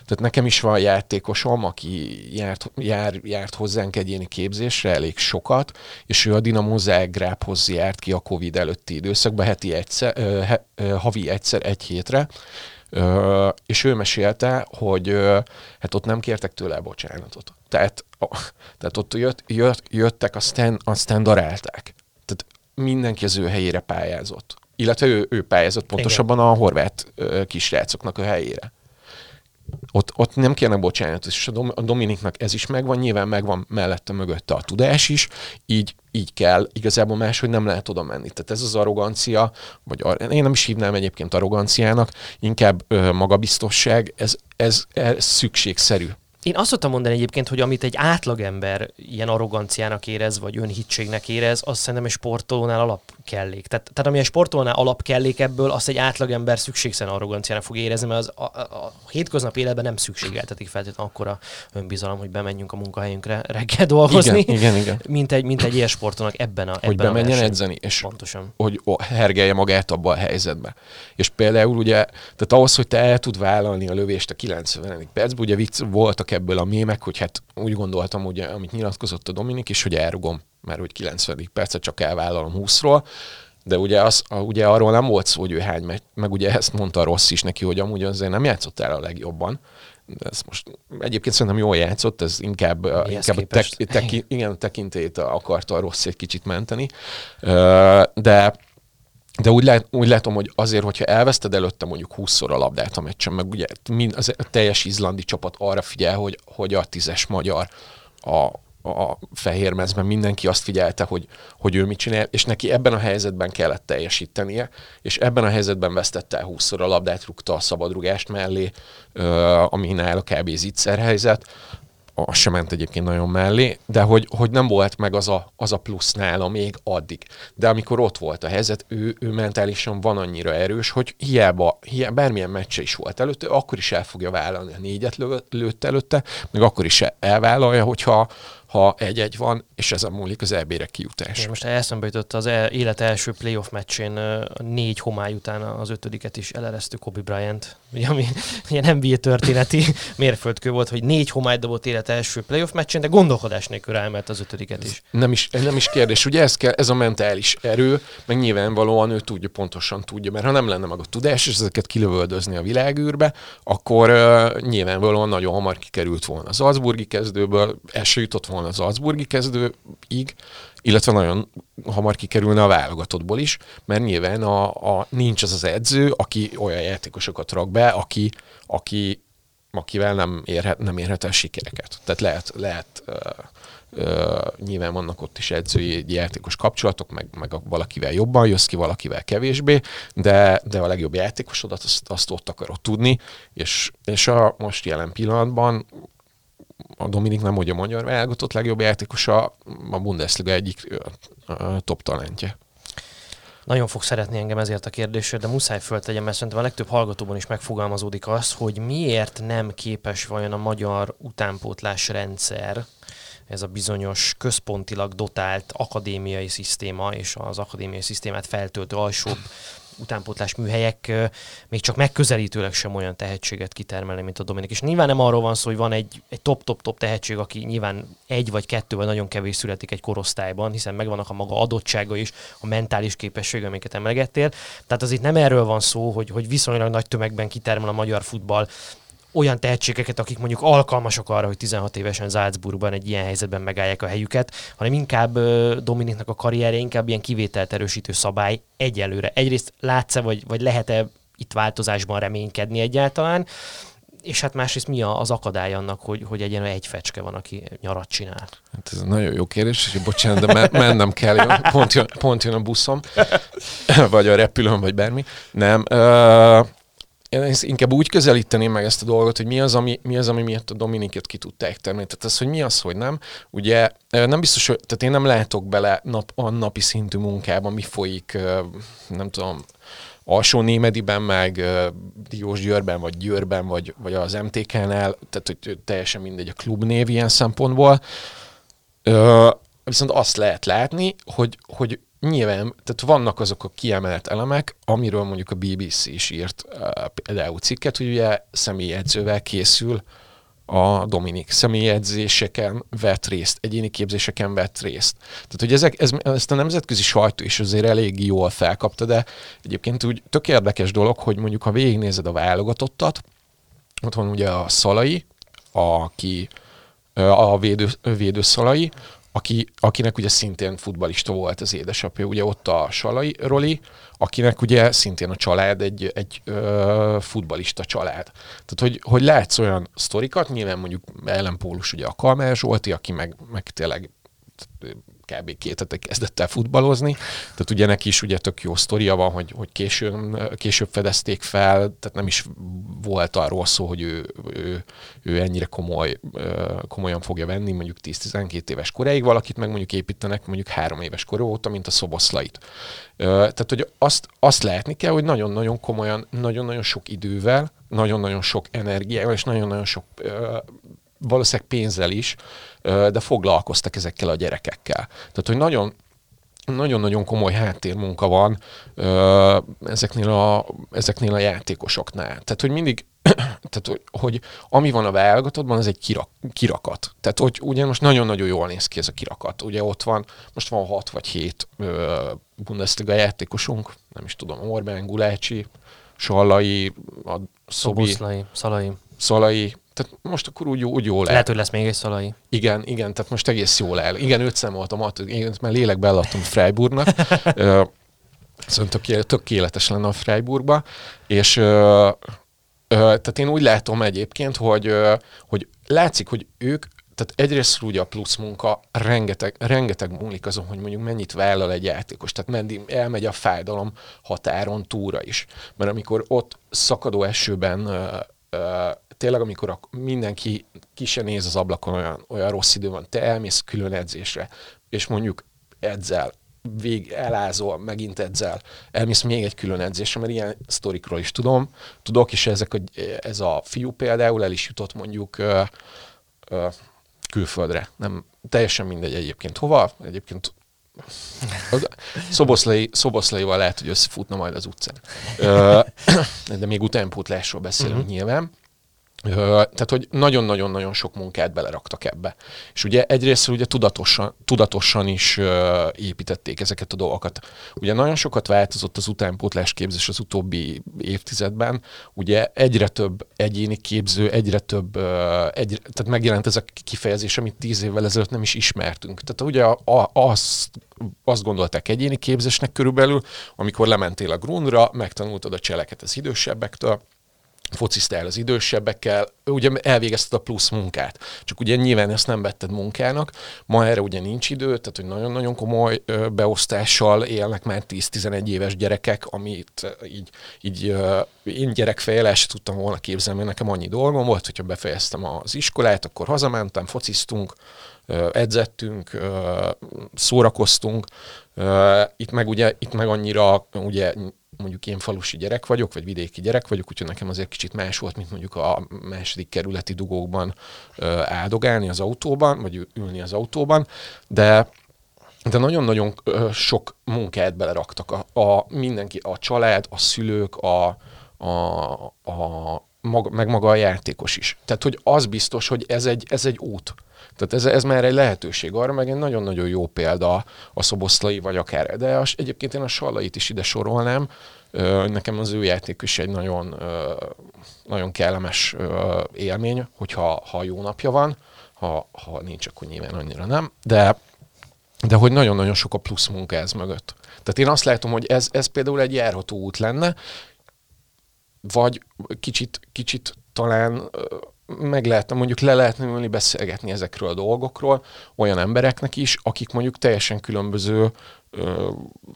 [SPEAKER 1] Tehát nekem is van játékosom, aki járt, jár, járt hozzánk egyéni képzésre elég sokat, és ő a Dinamo Zágrábhoz járt ki a Covid előtti időszakban, heti egyszer, ö, he, ö, havi egyszer, egy hétre, Ö, és ő mesélte, hogy ö, hát ott nem kértek tőle bocsánatot. Tehát, a, tehát ott jött, jött, jöttek, aztán, aztán darálták. Tehát mindenki az ő helyére pályázott. Illetve ő, ő pályázott pontosabban a horvát ö, kisrácoknak a helyére. Ott, ott nem kérnek bocsánatot, és a Dominiknak ez is megvan, nyilván megvan mellette mögötte a tudás is, így, így kell, igazából máshogy nem lehet oda menni. Tehát ez az arrogancia, vagy ar- én nem is hívnám egyébként arroganciának, inkább ö, magabiztosság, ez, ez, ez szükségszerű.
[SPEAKER 2] Én azt szoktam mondani egyébként, hogy amit egy átlagember ilyen arroganciának érez, vagy önhitségnek érez, az szerintem egy sportolónál alapkellék. Tehát, tehát ami egy sportolónál alapkellék ebből, azt egy átlagember szükségszerűen arroganciának fog érezni, mert az a, a, a hétköznapi életben nem szükségeltetik feltétlenül akkora önbizalom, hogy bemenjünk a munkahelyünkre reggel dolgozni,
[SPEAKER 1] Igen, igen, igen. *laughs*
[SPEAKER 2] mint egy, mint egy ilyen sportolónak ebben a
[SPEAKER 1] Hogy
[SPEAKER 2] ebben a
[SPEAKER 1] bemenjen
[SPEAKER 2] versenyben.
[SPEAKER 1] edzeni, és
[SPEAKER 2] Pontosan.
[SPEAKER 1] hogy hergelje magát abba a helyzetbe. És például ugye, tehát ahhoz, hogy te el tud vállalni a lövést a 90. percben, ugye vicc, voltak ebből a mémek, hogy hát úgy gondoltam, ugye, amit nyilatkozott a Dominik is, hogy elrugom, mert hogy 90. percet csak elvállalom 20-ról, de ugye, az, a, ugye arról nem volt szó, hogy ő hány megy, meg ugye ezt mondta Rossz is neki, hogy amúgy azért nem játszott el a legjobban. De ezt most egyébként szerintem jól játszott, ez inkább,
[SPEAKER 2] Mihez
[SPEAKER 1] inkább a tek, tek, igen, a tekintélyét akarta a Rossz egy kicsit menteni. De de úgy, lát, úgy látom, hogy azért, hogyha elveszted előtte mondjuk 20-szor a labdát a meccsen, meg ugye mind, az, a teljes izlandi csapat arra figyel, hogy, hogy a tízes magyar a, a fehér mezben mindenki azt figyelte, hogy, hogy ő mit csinál, és neki ebben a helyzetben kellett teljesítenie, és ebben a helyzetben vesztette el 20-szor a labdát, rúgta a szabadrugást mellé, ami nála kb. zicser helyzet, az sem ment egyébként nagyon mellé, de hogy, hogy nem volt meg az a, az a plusz nála még addig. De amikor ott volt a helyzet, ő, ő mentálisan van annyira erős, hogy hiába, hiába bármilyen meccse is volt előtte, akkor is el fogja vállalni a négyet lőtt előtte, meg akkor is elvállalja, hogyha ha egy-egy van, és ezen múlik az EB-re kijutás.
[SPEAKER 2] És most eszembe jutott az élet első playoff meccsén négy homály után az ötödiket is eleresztő Kobe Bryant, ugye, ami *laughs* ilyen NBA történeti *laughs* mérföldkő volt, hogy négy homály dobott élet első playoff meccsén, de gondolkodás nélkül ráemelt az ötödiket is.
[SPEAKER 1] Nem is, nem is kérdés, ugye ez, kell, ez a mentális erő, meg nyilvánvalóan ő tudja, pontosan tudja, mert ha nem lenne meg a tudás, és ezeket kilövöldözni a világűrbe, akkor uh, nyilvánvalóan nagyon hamar kikerült volna az Salzburgi kezdőből, első jutott volna az Salzburgi kezdőig, illetve nagyon hamar kikerülne a válogatottból is, mert nyilván a, a, nincs az az edző, aki olyan játékosokat rak be, aki, aki akivel nem érhet, nem érhet el sikereket. Tehát lehet, lehet uh, uh, nyilván vannak ott is edzői játékos kapcsolatok, meg, meg a, valakivel jobban jössz ki, valakivel kevésbé, de, de a legjobb játékosodat azt, azt ott akarod tudni, és, és a most jelen pillanatban a Dominik nem, hogy a magyar válogatott legjobb játékosa, a Bundesliga egyik top talentje.
[SPEAKER 2] Nagyon fog szeretni engem ezért a kérdésért, de muszáj föltegyem, mert szerintem a legtöbb hallgatóban is megfogalmazódik az, hogy miért nem képes vajon a magyar utánpótlás rendszer, ez a bizonyos központilag dotált akadémiai szisztéma és az akadémiai szisztémát feltöltő alsóbb utánpótlás műhelyek még csak megközelítőleg sem olyan tehetséget kitermelni, mint a Dominik. És nyilván nem arról van szó, hogy van egy, egy top-top-top tehetség, aki nyilván egy vagy kettő vagy nagyon kevés születik egy korosztályban, hiszen megvannak a maga adottsága is, a mentális képessége, amiket emlegettél. Tehát az itt nem erről van szó, hogy, hogy viszonylag nagy tömegben kitermel a magyar futball olyan tehetségeket, akik mondjuk alkalmasak arra, hogy 16 évesen Salzburgban egy ilyen helyzetben megállják a helyüket, hanem inkább Dominiknak a karrierje inkább ilyen kivételt erősítő szabály egyelőre. Egyrészt látsz-e, vagy, vagy lehet-e itt változásban reménykedni egyáltalán, és hát másrészt mi az akadály annak, hogy, hogy egy egy fecske van, aki nyarat csinál?
[SPEAKER 1] Hát ez nagyon jó kérdés, és bocsánat, de mennem kell, jön, pont, jön, pont jön a buszom, vagy a repülőm, vagy bármi. Nem, uh, én inkább úgy közelíteném meg ezt a dolgot, hogy mi az, ami, mi az, ami miatt a Dominiket ki tudták tenni. Tehát ez, hogy mi az, hogy nem. Ugye nem biztos, hogy, tehát én nem látok bele nap, a napi szintű munkában, mi folyik, nem tudom, alsó Némediben, meg Diós Győrben, vagy Győrben, vagy, vagy az MTK-nál, tehát hogy teljesen mindegy a klubnév ilyen szempontból. Viszont azt lehet látni, hogy, hogy nyilván, tehát vannak azok a kiemelt elemek, amiről mondjuk a BBC is írt uh, például cikket, hogy ugye személyedzővel készül a Dominik személyedzéseken vett részt, egyéni képzéseken vett részt. Tehát, hogy ezek, ez, ezt a nemzetközi sajtó is azért elég jól felkapta, de egyébként úgy tök érdekes dolog, hogy mondjuk ha végignézed a válogatottat, ott van ugye a Szalai, aki a védő, védőszalai, aki, akinek ugye szintén futbalista volt az édesapja, ugye ott a Salai Roli, akinek ugye szintén a család egy, egy ö, futbalista család. Tehát, hogy, hogy látsz olyan sztorikat, nyilván mondjuk ellenpólus ugye a Kalmár Zsolti, aki meg, meg tényleg kb. két hete kezdett el futballozni, tehát ugye neki is ugye tök jó sztoria van, hogy, hogy későn, később fedezték fel, tehát nem is volt arról szó, hogy ő, ő, ő ennyire komoly, komolyan fogja venni, mondjuk 10-12 éves koráig valakit, meg mondjuk építenek mondjuk három éves kor óta, mint a szoboszlait. Tehát, hogy azt, azt látni kell, hogy nagyon-nagyon komolyan, nagyon-nagyon sok idővel, nagyon-nagyon sok energiával, és nagyon-nagyon sok valószínűleg pénzzel is, de foglalkoztak ezekkel a gyerekekkel. Tehát, hogy nagyon, nagyon-nagyon komoly háttérmunka van ezeknél a, ezeknél a játékosoknál. Tehát, hogy mindig, *clears throat* tehát, hogy, hogy ami van a válogatottban, az egy kirak, kirakat. Tehát, hogy ugye most nagyon-nagyon jól néz ki ez a kirakat. Ugye ott van, most van hat vagy hét Bundesliga játékosunk, nem is tudom, Orbán, Gulácsi, Sallai, a Szobi,
[SPEAKER 2] Szoboszlai, Szalai.
[SPEAKER 1] Szalai, tehát most akkor úgy, úgy jól
[SPEAKER 2] el. Lehet, hogy lesz még egy szalai.
[SPEAKER 1] Igen, igen, tehát most egész jól el. Igen, őt számoltam, én már lélekbe eladtam Freiburgnak. *laughs* Szerintem tök, tökéletes lenne a Freiburgba, és ö, ö, tehát én úgy látom egyébként, hogy, ö, hogy látszik, hogy ők tehát egyrészt ugye a plusz munka rengeteg, rengeteg múlik azon, hogy mondjuk mennyit vállal egy játékos, tehát meddig elmegy a fájdalom határon túra is. Mert amikor ott szakadó esőben tényleg, amikor a, mindenki ki se néz az ablakon, olyan, olyan rossz idő van, te elmész külön edzésre, és mondjuk edzel, vég elázol, megint edzel, elmész még egy külön edzésre, mert ilyen sztorikról is tudom, tudok, és ezek a, ez a fiú például el is jutott mondjuk ö, ö, külföldre. Nem, teljesen mindegy egyébként hova, egyébként Szoboszlai, Szoboszlaival lehet, hogy összefutna majd az utcán. De még utánpótlásról beszélünk uh-huh. nyilván. Tehát, hogy nagyon-nagyon-nagyon sok munkát beleraktak ebbe. És ugye egyrészt ugye tudatosan, tudatosan is építették ezeket a dolgokat. Ugye nagyon sokat változott az utánpótlás képzés az utóbbi évtizedben. Ugye egyre több egyéni képző, egyre több, egyre, tehát megjelent ez a kifejezés, amit tíz évvel ezelőtt nem is ismertünk. Tehát ugye a, a, azt, azt gondolták egyéni képzésnek körülbelül, amikor lementél a grundra, megtanultad a cseleket az idősebbektől, fociztál az idősebbekkel, ugye elvégezted a plusz munkát. Csak ugye nyilván ezt nem vetted munkának, ma erre ugye nincs idő, tehát hogy nagyon-nagyon komoly beosztással élnek már 10-11 éves gyerekek, amit így, így én gyerekfejjel tudtam volna képzelni, mert nekem annyi dolgom volt, hogyha befejeztem az iskolát, akkor hazamentem, fociztunk, edzettünk, szórakoztunk. Itt meg ugye, itt meg annyira ugye mondjuk én falusi gyerek vagyok, vagy vidéki gyerek vagyok, úgyhogy nekem azért kicsit más volt, mint mondjuk a második kerületi dugókban áldogálni az autóban, vagy ülni az autóban, de de nagyon-nagyon sok munkát beleraktak a, a mindenki, a család, a szülők, a, a, a maga, meg maga a játékos is. Tehát, hogy az biztos, hogy ez egy, ez egy út. Tehát ez, ez már egy lehetőség arra, meg egy nagyon-nagyon jó példa a szoboszlai, vagy akár. De az, egyébként én a Sallait is ide sorolnám. Nekem az ő játék is egy nagyon, nagyon kellemes élmény, hogyha ha jó napja van, ha, ha nincs, akkor nyilván annyira nem. De, de hogy nagyon-nagyon sok a plusz munka ez mögött. Tehát én azt látom, hogy ez, ez például egy járható út lenne, vagy kicsit, kicsit talán meg lehetne, mondjuk le lehetne ülni beszélgetni ezekről a dolgokról olyan embereknek is, akik mondjuk teljesen különböző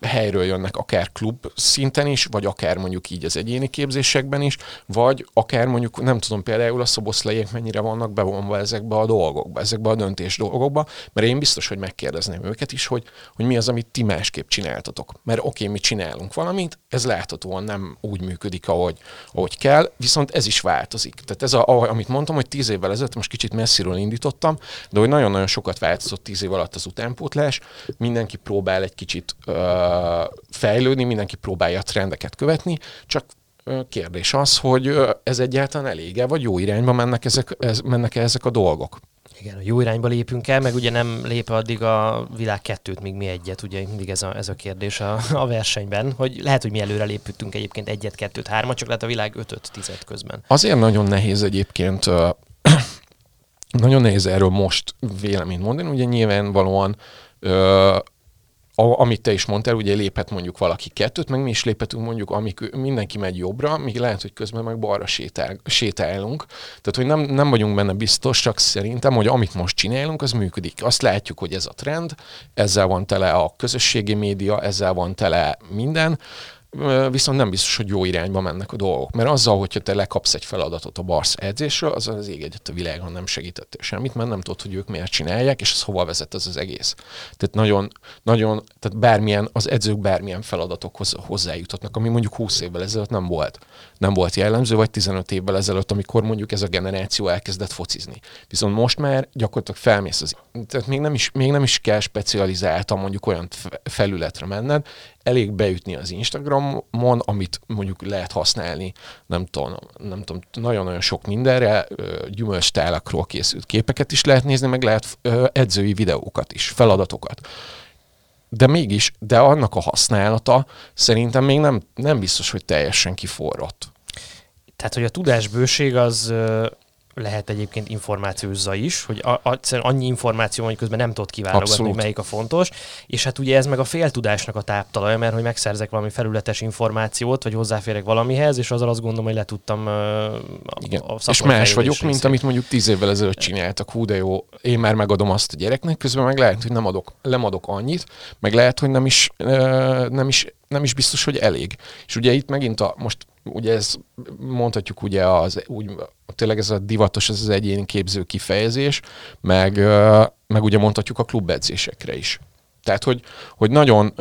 [SPEAKER 1] helyről jönnek, akár klub szinten is, vagy akár mondjuk így az egyéni képzésekben is, vagy akár mondjuk, nem tudom, például a szoboszlaiek mennyire vannak bevonva ezekbe a dolgokba, ezekbe a döntés dolgokba, mert én biztos, hogy megkérdezném őket is, hogy, hogy mi az, amit ti másképp csináltatok. Mert oké, okay, mi csinálunk valamit, ez láthatóan nem úgy működik, ahogy, ahogy kell, viszont ez is változik. Tehát ez, a, amit mondtam, hogy tíz évvel ezelőtt, most kicsit messziről indítottam, de hogy nagyon-nagyon sokat változott tíz év alatt az utánpótlás, mindenki próbál egy kicsit ö, fejlődni, mindenki próbálja a trendeket követni, csak kérdés az, hogy ez egyáltalán elége, vagy jó irányba mennek, ezek, ez, mennek -e ezek a dolgok.
[SPEAKER 2] Igen, jó irányba lépünk el, meg ugye nem lép addig a világ kettőt, míg mi egyet, ugye mindig ez a, ez a kérdés a, a versenyben, hogy lehet, hogy mi előre léptünk egyébként egyet, kettőt, hármat, csak lehet a világ ötöt, tizet közben.
[SPEAKER 1] Azért nagyon nehéz egyébként, *clears throat* nagyon nehéz erről most véleményt mondani, ugye nyilvánvalóan a, amit te is mondtál, ugye léphet mondjuk valaki kettőt, meg mi is léphetünk mondjuk, amik mindenki megy jobbra, míg lehet, hogy közben meg balra sétál, sétálunk. Tehát, hogy nem, nem vagyunk benne biztos, csak szerintem, hogy amit most csinálunk, az működik. Azt látjuk, hogy ez a trend, ezzel van tele a közösségi média, ezzel van tele minden, viszont nem biztos, hogy jó irányba mennek a dolgok. Mert azzal, hogyha te lekapsz egy feladatot a Barsz edzésről, az az ég egyet a világon nem segített semmit, mert nem tudod, hogy ők miért csinálják, és ez hova vezet az az egész. Tehát nagyon, nagyon, tehát bármilyen, az edzők bármilyen feladatokhoz hozzájutatnak, ami mondjuk 20 évvel ezelőtt nem volt. Nem volt jellemző, vagy 15 évvel ezelőtt, amikor mondjuk ez a generáció elkezdett focizni. Viszont most már gyakorlatilag felmész az, tehát még nem is, még nem is kell specializáltan mondjuk olyan felületre menned, elég beütni az Instagramon, amit mondjuk lehet használni, nem tudom, nem tudom nagyon-nagyon sok mindenre, gyümölcstálakról készült képeket is lehet nézni, meg lehet edzői videókat is, feladatokat. De mégis, de annak a használata szerintem még nem, nem biztos, hogy teljesen kiforrott.
[SPEAKER 2] Tehát, hogy a tudásbőség az lehet egyébként információzza is, hogy a, a, annyi információ, hogy közben nem tudod kiválogatni, Abszolút. melyik a fontos, és hát ugye ez meg a féltudásnak a táptalaja, mert hogy megszerzek valami felületes információt, vagy hozzáférek valamihez, és azzal azt gondolom, hogy le tudtam uh,
[SPEAKER 1] Igen. a, a És más vagyok, részét. mint amit mondjuk tíz évvel ezelőtt csináltak. Hú, de jó, én már megadom azt a gyereknek, közben meg lehet, hogy nem adok, nem adok annyit, meg lehet, hogy nem is, uh, nem is nem is biztos, hogy elég. És ugye itt megint a, most ugye ez mondhatjuk ugye az, úgy, tényleg ez a divatos, ez az egyéni képző kifejezés, meg, meg ugye mondhatjuk a klubedzésekre is. Tehát, hogy, hogy nagyon,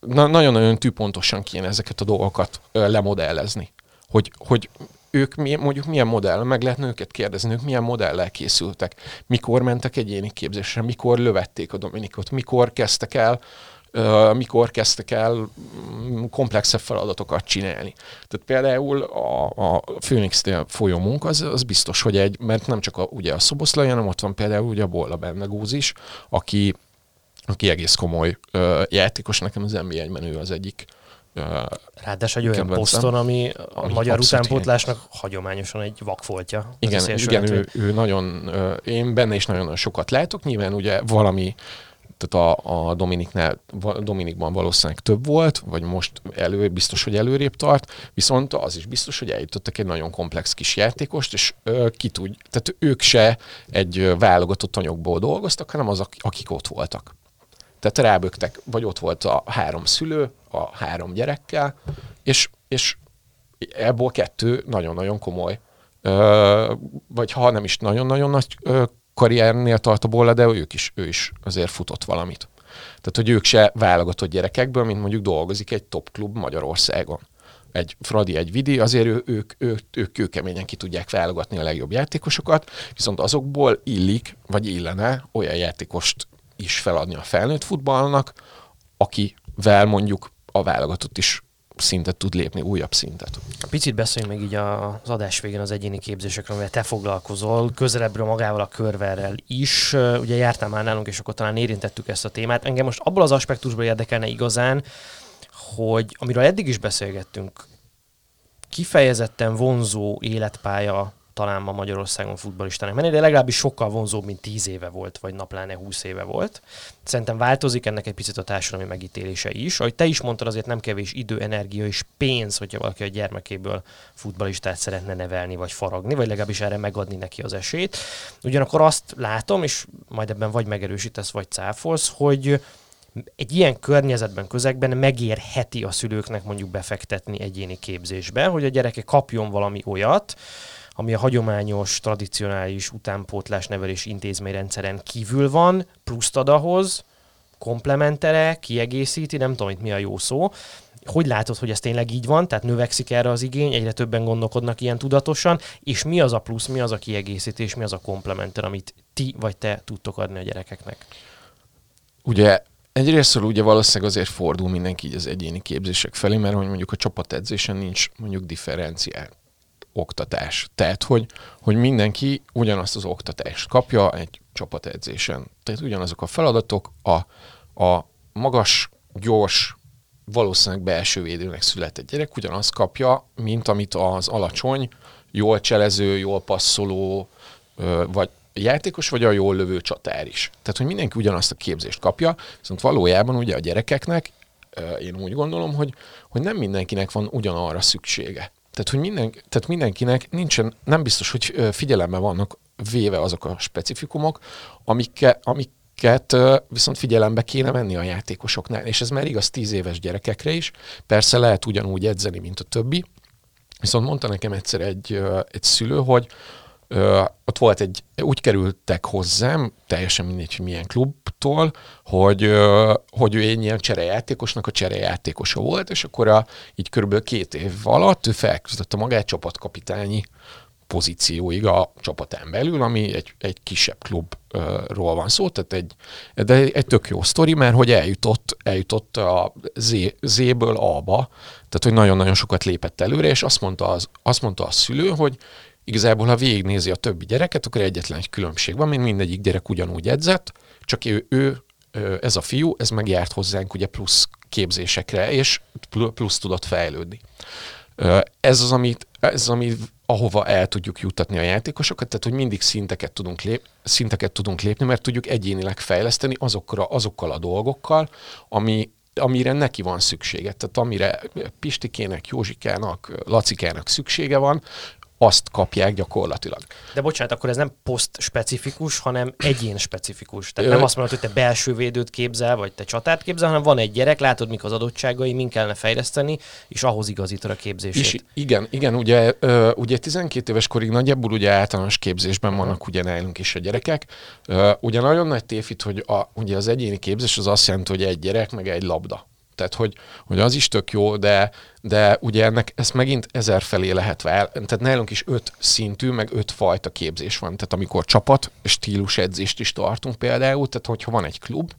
[SPEAKER 1] nagyon-nagyon tűpontosan kéne ezeket a dolgokat lemodellezni. Hogy, hogy ők mondjuk milyen modell, meg lehetne őket kérdezni, ők milyen modellel készültek, mikor mentek egyéni képzésre, mikor lövették a Dominikot, mikor kezdtek el mikor kezdtek el mm, komplexebb feladatokat csinálni. Tehát például a, a Phoenix-nél folyó munka, az, az biztos, hogy egy, mert nem csak a, ugye a Szoboszlai, hanem ott van például ugye a Bolla Bennegúz is, aki, aki egész komoly ö, játékos, nekem az NBA egy menő az egyik
[SPEAKER 2] Ráadásul egy olyan poszton, ami a ami magyar utánpótlásnak igen. hagyományosan egy vakfoltja.
[SPEAKER 1] Igen, igen ő, ő nagyon, én benne is nagyon sokat látok, nyilván ugye valami tehát a, a Dominiknál, Dominikban valószínűleg több volt, vagy most elő, biztos, hogy előrébb tart, viszont az is biztos, hogy eljutottak egy nagyon komplex kis játékost, és ö, ki tud, tehát ők se egy válogatott anyagból dolgoztak, hanem az, akik ott voltak. Tehát rábögtek, vagy ott volt a három szülő, a három gyerekkel, és, és ebből kettő nagyon-nagyon komoly, ö, vagy ha nem is nagyon-nagyon nagy ö, karriernél tart a bolla, de ők is, ő is azért futott valamit. Tehát, hogy ők se válogatott gyerekekből, mint mondjuk dolgozik egy top klub Magyarországon. Egy Fradi, egy Vidi, azért ő, ők, ők, ők kőkeményen ki tudják válogatni a legjobb játékosokat, viszont azokból illik, vagy illene olyan játékost is feladni a felnőtt futballnak, akivel mondjuk a válogatott is szintet tud lépni, újabb szintet.
[SPEAKER 2] Picit beszéljünk meg így az adás végén az egyéni képzésekről, amivel te foglalkozol, közelebbről magával a körverrel is. Ugye jártál már nálunk, és akkor talán érintettük ezt a témát. Engem most abból az aspektusból érdekelne igazán, hogy amiről eddig is beszélgettünk, kifejezetten vonzó életpálya talán ma Magyarországon futballistának menni, de legalábbis sokkal vonzóbb, mint 10 éve volt, vagy napláne 20 éve volt. Szerintem változik ennek egy picit a társadalmi megítélése is. Ahogy te is mondtad, azért nem kevés idő, energia és pénz, hogyha valaki a gyermekéből futbalistát szeretne nevelni, vagy faragni, vagy legalábbis erre megadni neki az esélyt. Ugyanakkor azt látom, és majd ebben vagy megerősítesz, vagy cáfolsz, hogy egy ilyen környezetben, közegben megérheti a szülőknek mondjuk befektetni egyéni képzésbe, hogy a gyereke kapjon valami olyat, ami a hagyományos, tradicionális utánpótlás nevelés intézményrendszeren kívül van, pluszt ad ahhoz, komplementere, kiegészíti, nem tudom, itt mi a jó szó. Hogy látod, hogy ez tényleg így van? Tehát növekszik erre az igény, egyre többen gondolkodnak ilyen tudatosan, és mi az a plusz, mi az a kiegészítés, mi az a komplementer, amit ti vagy te tudtok adni a gyerekeknek?
[SPEAKER 1] Ugye Egyrésztről ugye valószínűleg azért fordul mindenki így az egyéni képzések felé, mert hogy mondjuk a csapatedzésen nincs mondjuk differenciál oktatás. Tehát, hogy, hogy mindenki ugyanazt az oktatást kapja egy csapatedzésen. Tehát ugyanazok a feladatok, a, a magas, gyors, valószínűleg belső védőnek született gyerek ugyanazt kapja, mint amit az alacsony, jól cselező, jól passzoló, vagy játékos, vagy a jól lövő csatár is. Tehát, hogy mindenki ugyanazt a képzést kapja, viszont valójában ugye a gyerekeknek én úgy gondolom, hogy, hogy nem mindenkinek van ugyanarra szüksége. Tehát, hogy minden, tehát mindenkinek nincsen, nem biztos, hogy figyelembe vannak véve azok a specifikumok, amikke, amiket viszont figyelembe kéne venni a játékosoknál. És ez már igaz tíz éves gyerekekre is. Persze lehet ugyanúgy edzeni, mint a többi. Viszont mondta nekem egyszer egy, egy szülő, hogy, Ö, ott volt egy, úgy kerültek hozzám, teljesen mindegy, hogy milyen klubtól, hogy, ö, hogy ő egy ilyen cserejátékosnak a cserejátékosa volt, és akkor a, így körülbelül két év alatt ő felküzdött a magát csapatkapitányi pozícióig a csapatán belül, ami egy, egy kisebb klubról van szó, tehát egy, de egy tök jó sztori, mert hogy eljutott, eljutott a Z, Z-ből A-ba, tehát hogy nagyon-nagyon sokat lépett előre, és azt mondta, az, azt mondta a szülő, hogy igazából, ha végignézi a többi gyereket, akkor egyetlen egy különbség van, mint mindegyik gyerek ugyanúgy edzett, csak ő, ő ez a fiú, ez megjárt hozzánk ugye plusz képzésekre, és plusz tudott fejlődni. Ez az, amit, ez az, ami, ahova el tudjuk juttatni a játékosokat, tehát hogy mindig szinteket tudunk, lép, szinteket tudunk lépni, mert tudjuk egyénileg fejleszteni azokkal, azokkal a dolgokkal, ami, amire neki van szüksége. Tehát amire Pistikének, Józsikának, Lacikának szüksége van, azt kapják gyakorlatilag.
[SPEAKER 2] De bocsánat, akkor ez nem poszt-specifikus, hanem egyén-specifikus. Tehát nem azt mondod, hogy te belső védőt képzel, vagy te csatát képzel, hanem van egy gyerek, látod, mik az adottságai, min kellene fejleszteni, és ahhoz igazítod a képzését.
[SPEAKER 1] És igen, igen, ugye, ugye 12 éves korig nagyjából ugye általános képzésben vannak ugye nálunk is a gyerekek. Ugye nagyon nagy tévhit, hogy a, ugye az egyéni képzés az azt jelenti, hogy egy gyerek meg egy labda. Tehát, hogy, hogy az is tök jó, de, de ugye ennek ezt megint ezer felé lehet vál. Tehát nálunk is öt szintű, meg öt fajta képzés van. Tehát amikor csapat, stílus edzést is tartunk például, tehát hogyha van egy klub,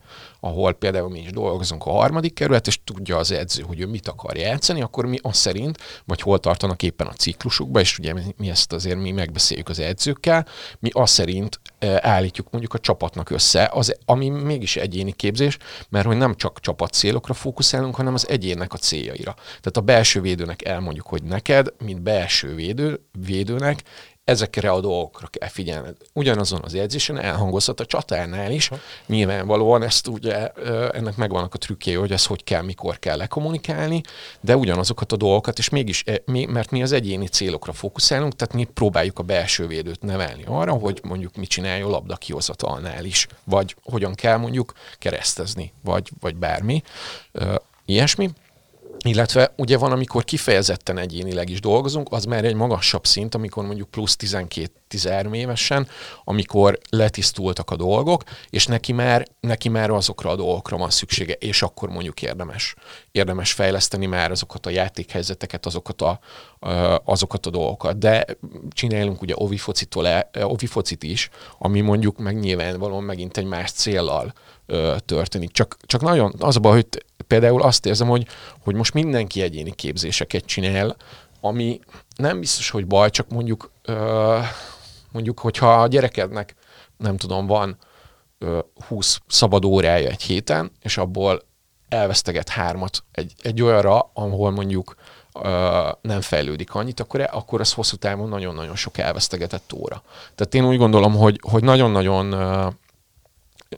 [SPEAKER 1] ahol például mi is dolgozunk a harmadik kerület, és tudja az edző, hogy ő mit akar játszani, akkor mi azt szerint, vagy hol tartanak éppen a ciklusukba, és ugye mi, ezt azért mi megbeszéljük az edzőkkel, mi azt szerint e, állítjuk mondjuk a csapatnak össze, az, ami mégis egyéni képzés, mert hogy nem csak csapat célokra fókuszálunk, hanem az egyénnek a céljaira. Tehát a belső védőnek elmondjuk, hogy neked, mint belső védő, védőnek ezekre a dolgokra kell figyelned. Ugyanazon az edzésen elhangozhat a csatárnál is. Nyilvánvalóan ezt ugye, ennek megvannak a trükkjei, hogy ezt hogy kell, mikor kell lekommunikálni, de ugyanazokat a dolgokat, és mégis, e, mi, mert mi az egyéni célokra fókuszálunk, tehát mi próbáljuk a belső védőt nevelni arra, hogy mondjuk mit csináljon labda kihozatalnál is, vagy hogyan kell mondjuk keresztezni, vagy, vagy bármi, ilyesmi. Illetve ugye van, amikor kifejezetten egyénileg is dolgozunk, az már egy magasabb szint, amikor mondjuk plusz 12-13 évesen, amikor letisztultak a dolgok, és neki már, neki már azokra a dolgokra van szüksége, és akkor mondjuk érdemes, érdemes fejleszteni már azokat a játékhelyzeteket, azokat a, azokat a dolgokat. De csinálunk ugye ovifocitól, ovifocit is, ami mondjuk meg nyilvánvalóan megint egy más céllal történik. Csak, csak nagyon az a baj, hogy például azt érzem, hogy, hogy most mindenki egyéni képzéseket csinál, ami nem biztos, hogy baj, csak mondjuk, ö, mondjuk, hogyha a gyerekednek, nem tudom, van ö, 20 szabad órája egy héten, és abból elveszteget hármat egy, egy olyanra, ahol mondjuk ö, nem fejlődik annyit, akkor, akkor az hosszú távon nagyon-nagyon sok elvesztegetett óra. Tehát én úgy gondolom, hogy, hogy nagyon-nagyon ö,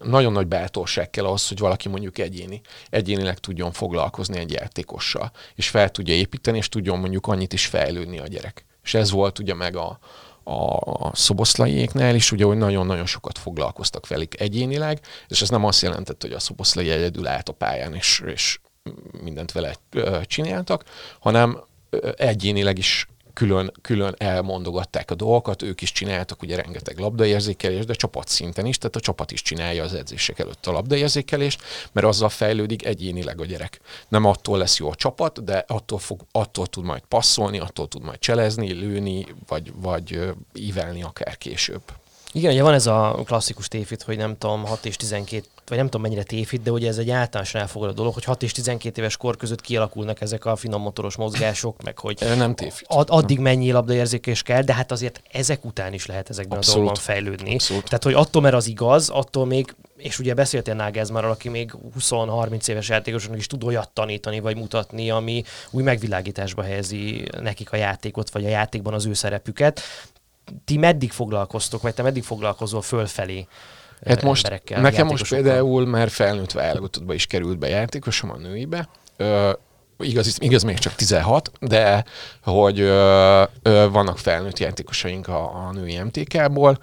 [SPEAKER 1] nagyon nagy bátorság kell ahhoz, hogy valaki mondjuk egyéni, egyénileg tudjon foglalkozni egy játékossal, és fel tudja építeni, és tudjon mondjuk annyit is fejlődni a gyerek. És ez volt ugye meg a, a szoboszlaiéknál is, ugye, hogy nagyon-nagyon sokat foglalkoztak velük egyénileg, és ez nem azt jelentett, hogy a szoboszlai egyedül állt a pályán, és, és mindent vele csináltak, hanem egyénileg is külön, külön elmondogatták a dolgokat, ők is csináltak ugye rengeteg labdaérzékelést, de csapatszinten is, tehát a csapat is csinálja az edzések előtt a labdaérzékelést, mert azzal fejlődik egyénileg a gyerek. Nem attól lesz jó a csapat, de attól, fog, attól tud majd passzolni, attól tud majd cselezni, lőni, vagy, vagy ívelni akár később.
[SPEAKER 2] Igen, ugye van ez a klasszikus tévhit, hogy nem tudom, 6 és 12, vagy nem tudom mennyire tévhit, de ugye ez egy általánosan elfogadott dolog, hogy 6 és 12 éves kor között kialakulnak ezek a finom motoros mozgások, meg hogy
[SPEAKER 1] Nem tévhit.
[SPEAKER 2] ad, addig mennyi labdaérzékés kell, de hát azért ezek után is lehet ezekben
[SPEAKER 1] Abszolút.
[SPEAKER 2] a dolgokban fejlődni.
[SPEAKER 1] Abszolút.
[SPEAKER 2] Tehát, hogy attól, mert az igaz, attól még, és ugye beszéltél Nagelsmannról, aki még 20-30 éves játékosoknak is tud olyat tanítani, vagy mutatni, ami új megvilágításba helyezi nekik a játékot, vagy a játékban az ő szerepüket. Ti meddig foglalkoztok, vagy te meddig foglalkozol fölfelé
[SPEAKER 1] Hát most,
[SPEAKER 2] emberekkel,
[SPEAKER 1] nekem most például már felnőtt válogatottba is került be játékosom a nőibe. Ö, igaz, igaz, még csak 16, de hogy ö, ö, vannak felnőtt játékosaink a, a női MTK-ból,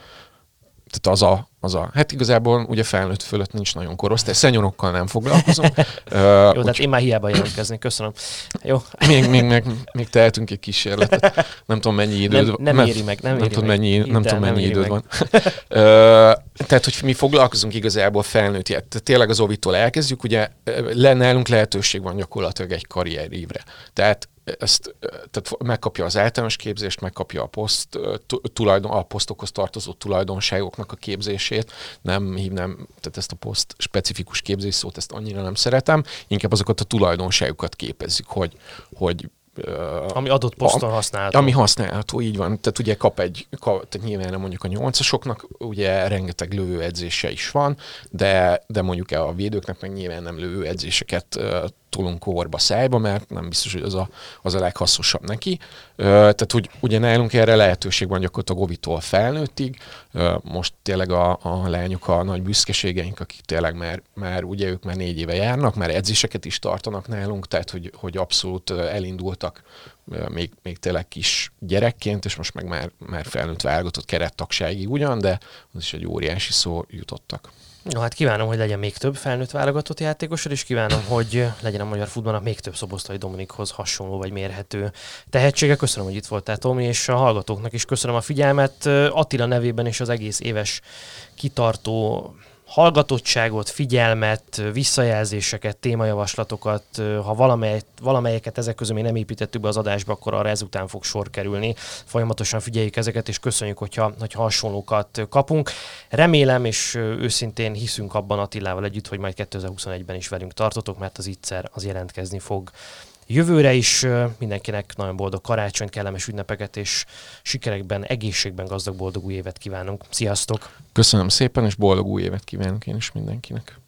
[SPEAKER 1] tehát az a, az a, hát igazából ugye felnőtt fölött nincs nagyon korosztály, szenyorokkal nem foglalkozom. *laughs* Ö,
[SPEAKER 2] Jó, tehát én már hiába jelentkezni, köszönöm. Jó,
[SPEAKER 1] még, még, még, még tehetünk egy kísérletet. Nem tudom, mennyi időd
[SPEAKER 2] nem,
[SPEAKER 1] van.
[SPEAKER 2] nem éri meg, nem,
[SPEAKER 1] nem
[SPEAKER 2] éri
[SPEAKER 1] tudom,
[SPEAKER 2] meg.
[SPEAKER 1] mennyi, nem tudom, mennyi időd
[SPEAKER 2] meg.
[SPEAKER 1] van. *laughs* Ö, tehát, hogy mi foglalkozunk igazából felnőtt, tehát tényleg az ovitól elkezdjük, ugye le, nálunk lehetőség van gyakorlatilag egy karrierívre. Tehát ezt tehát megkapja az általános képzést, megkapja a poszt, tulajdon, a posztokhoz tartozó tulajdonságoknak a képzését. Nem hívnám, tehát ezt a poszt specifikus képzés szót, ezt annyira nem szeretem, inkább azokat a tulajdonságokat képezzük, hogy, hogy
[SPEAKER 2] Ami adott poszton használható.
[SPEAKER 1] ami használható, így van. Tehát ugye kap egy, kap, tehát nyilván mondjuk a nyolcasoknak ugye rengeteg lövő edzése is van, de, de mondjuk a védőknek meg nyilván nem lövő edzéseket ö, tolunk korba szájba, mert nem biztos, hogy az a, az a leghasznosabb neki. Tehát, hogy ugye nálunk erre lehetőség van gyakorlatilag ovitól felnőttig. Most tényleg a, a lányok a nagy büszkeségeink, akik tényleg már, már ugye ők már négy éve járnak, már edzéseket is tartanak nálunk, tehát hogy, hogy abszolút elindultak még, még tényleg kis gyerekként, és most meg már, már felnőtt válogatott kerettagságig ugyan, de az is egy óriási szó jutottak.
[SPEAKER 2] No, hát kívánom, hogy legyen még több felnőtt válogatott játékosod, és kívánom, hogy legyen a magyar futballnak még több Szoboszlai Dominikhoz hasonló vagy mérhető tehetsége. Köszönöm, hogy itt voltál, Tomi, és a hallgatóknak is köszönöm a figyelmet. Attila nevében és az egész éves kitartó hallgatottságot, figyelmet, visszajelzéseket, témajavaslatokat, ha valamely, valamelyeket ezek közül még nem építettük be az adásba, akkor arra ezután fog sor kerülni. Folyamatosan figyeljük ezeket, és köszönjük, hogyha, hogyha hasonlókat kapunk. Remélem, és őszintén hiszünk abban Attilával együtt, hogy majd 2021-ben is velünk tartotok, mert az ígyszer az jelentkezni fog. Jövőre is mindenkinek nagyon boldog karácsony, kellemes ünnepeket és sikerekben, egészségben gazdag boldog új évet kívánunk. Sziasztok!
[SPEAKER 1] Köszönöm szépen, és boldog új évet kívánok én is mindenkinek.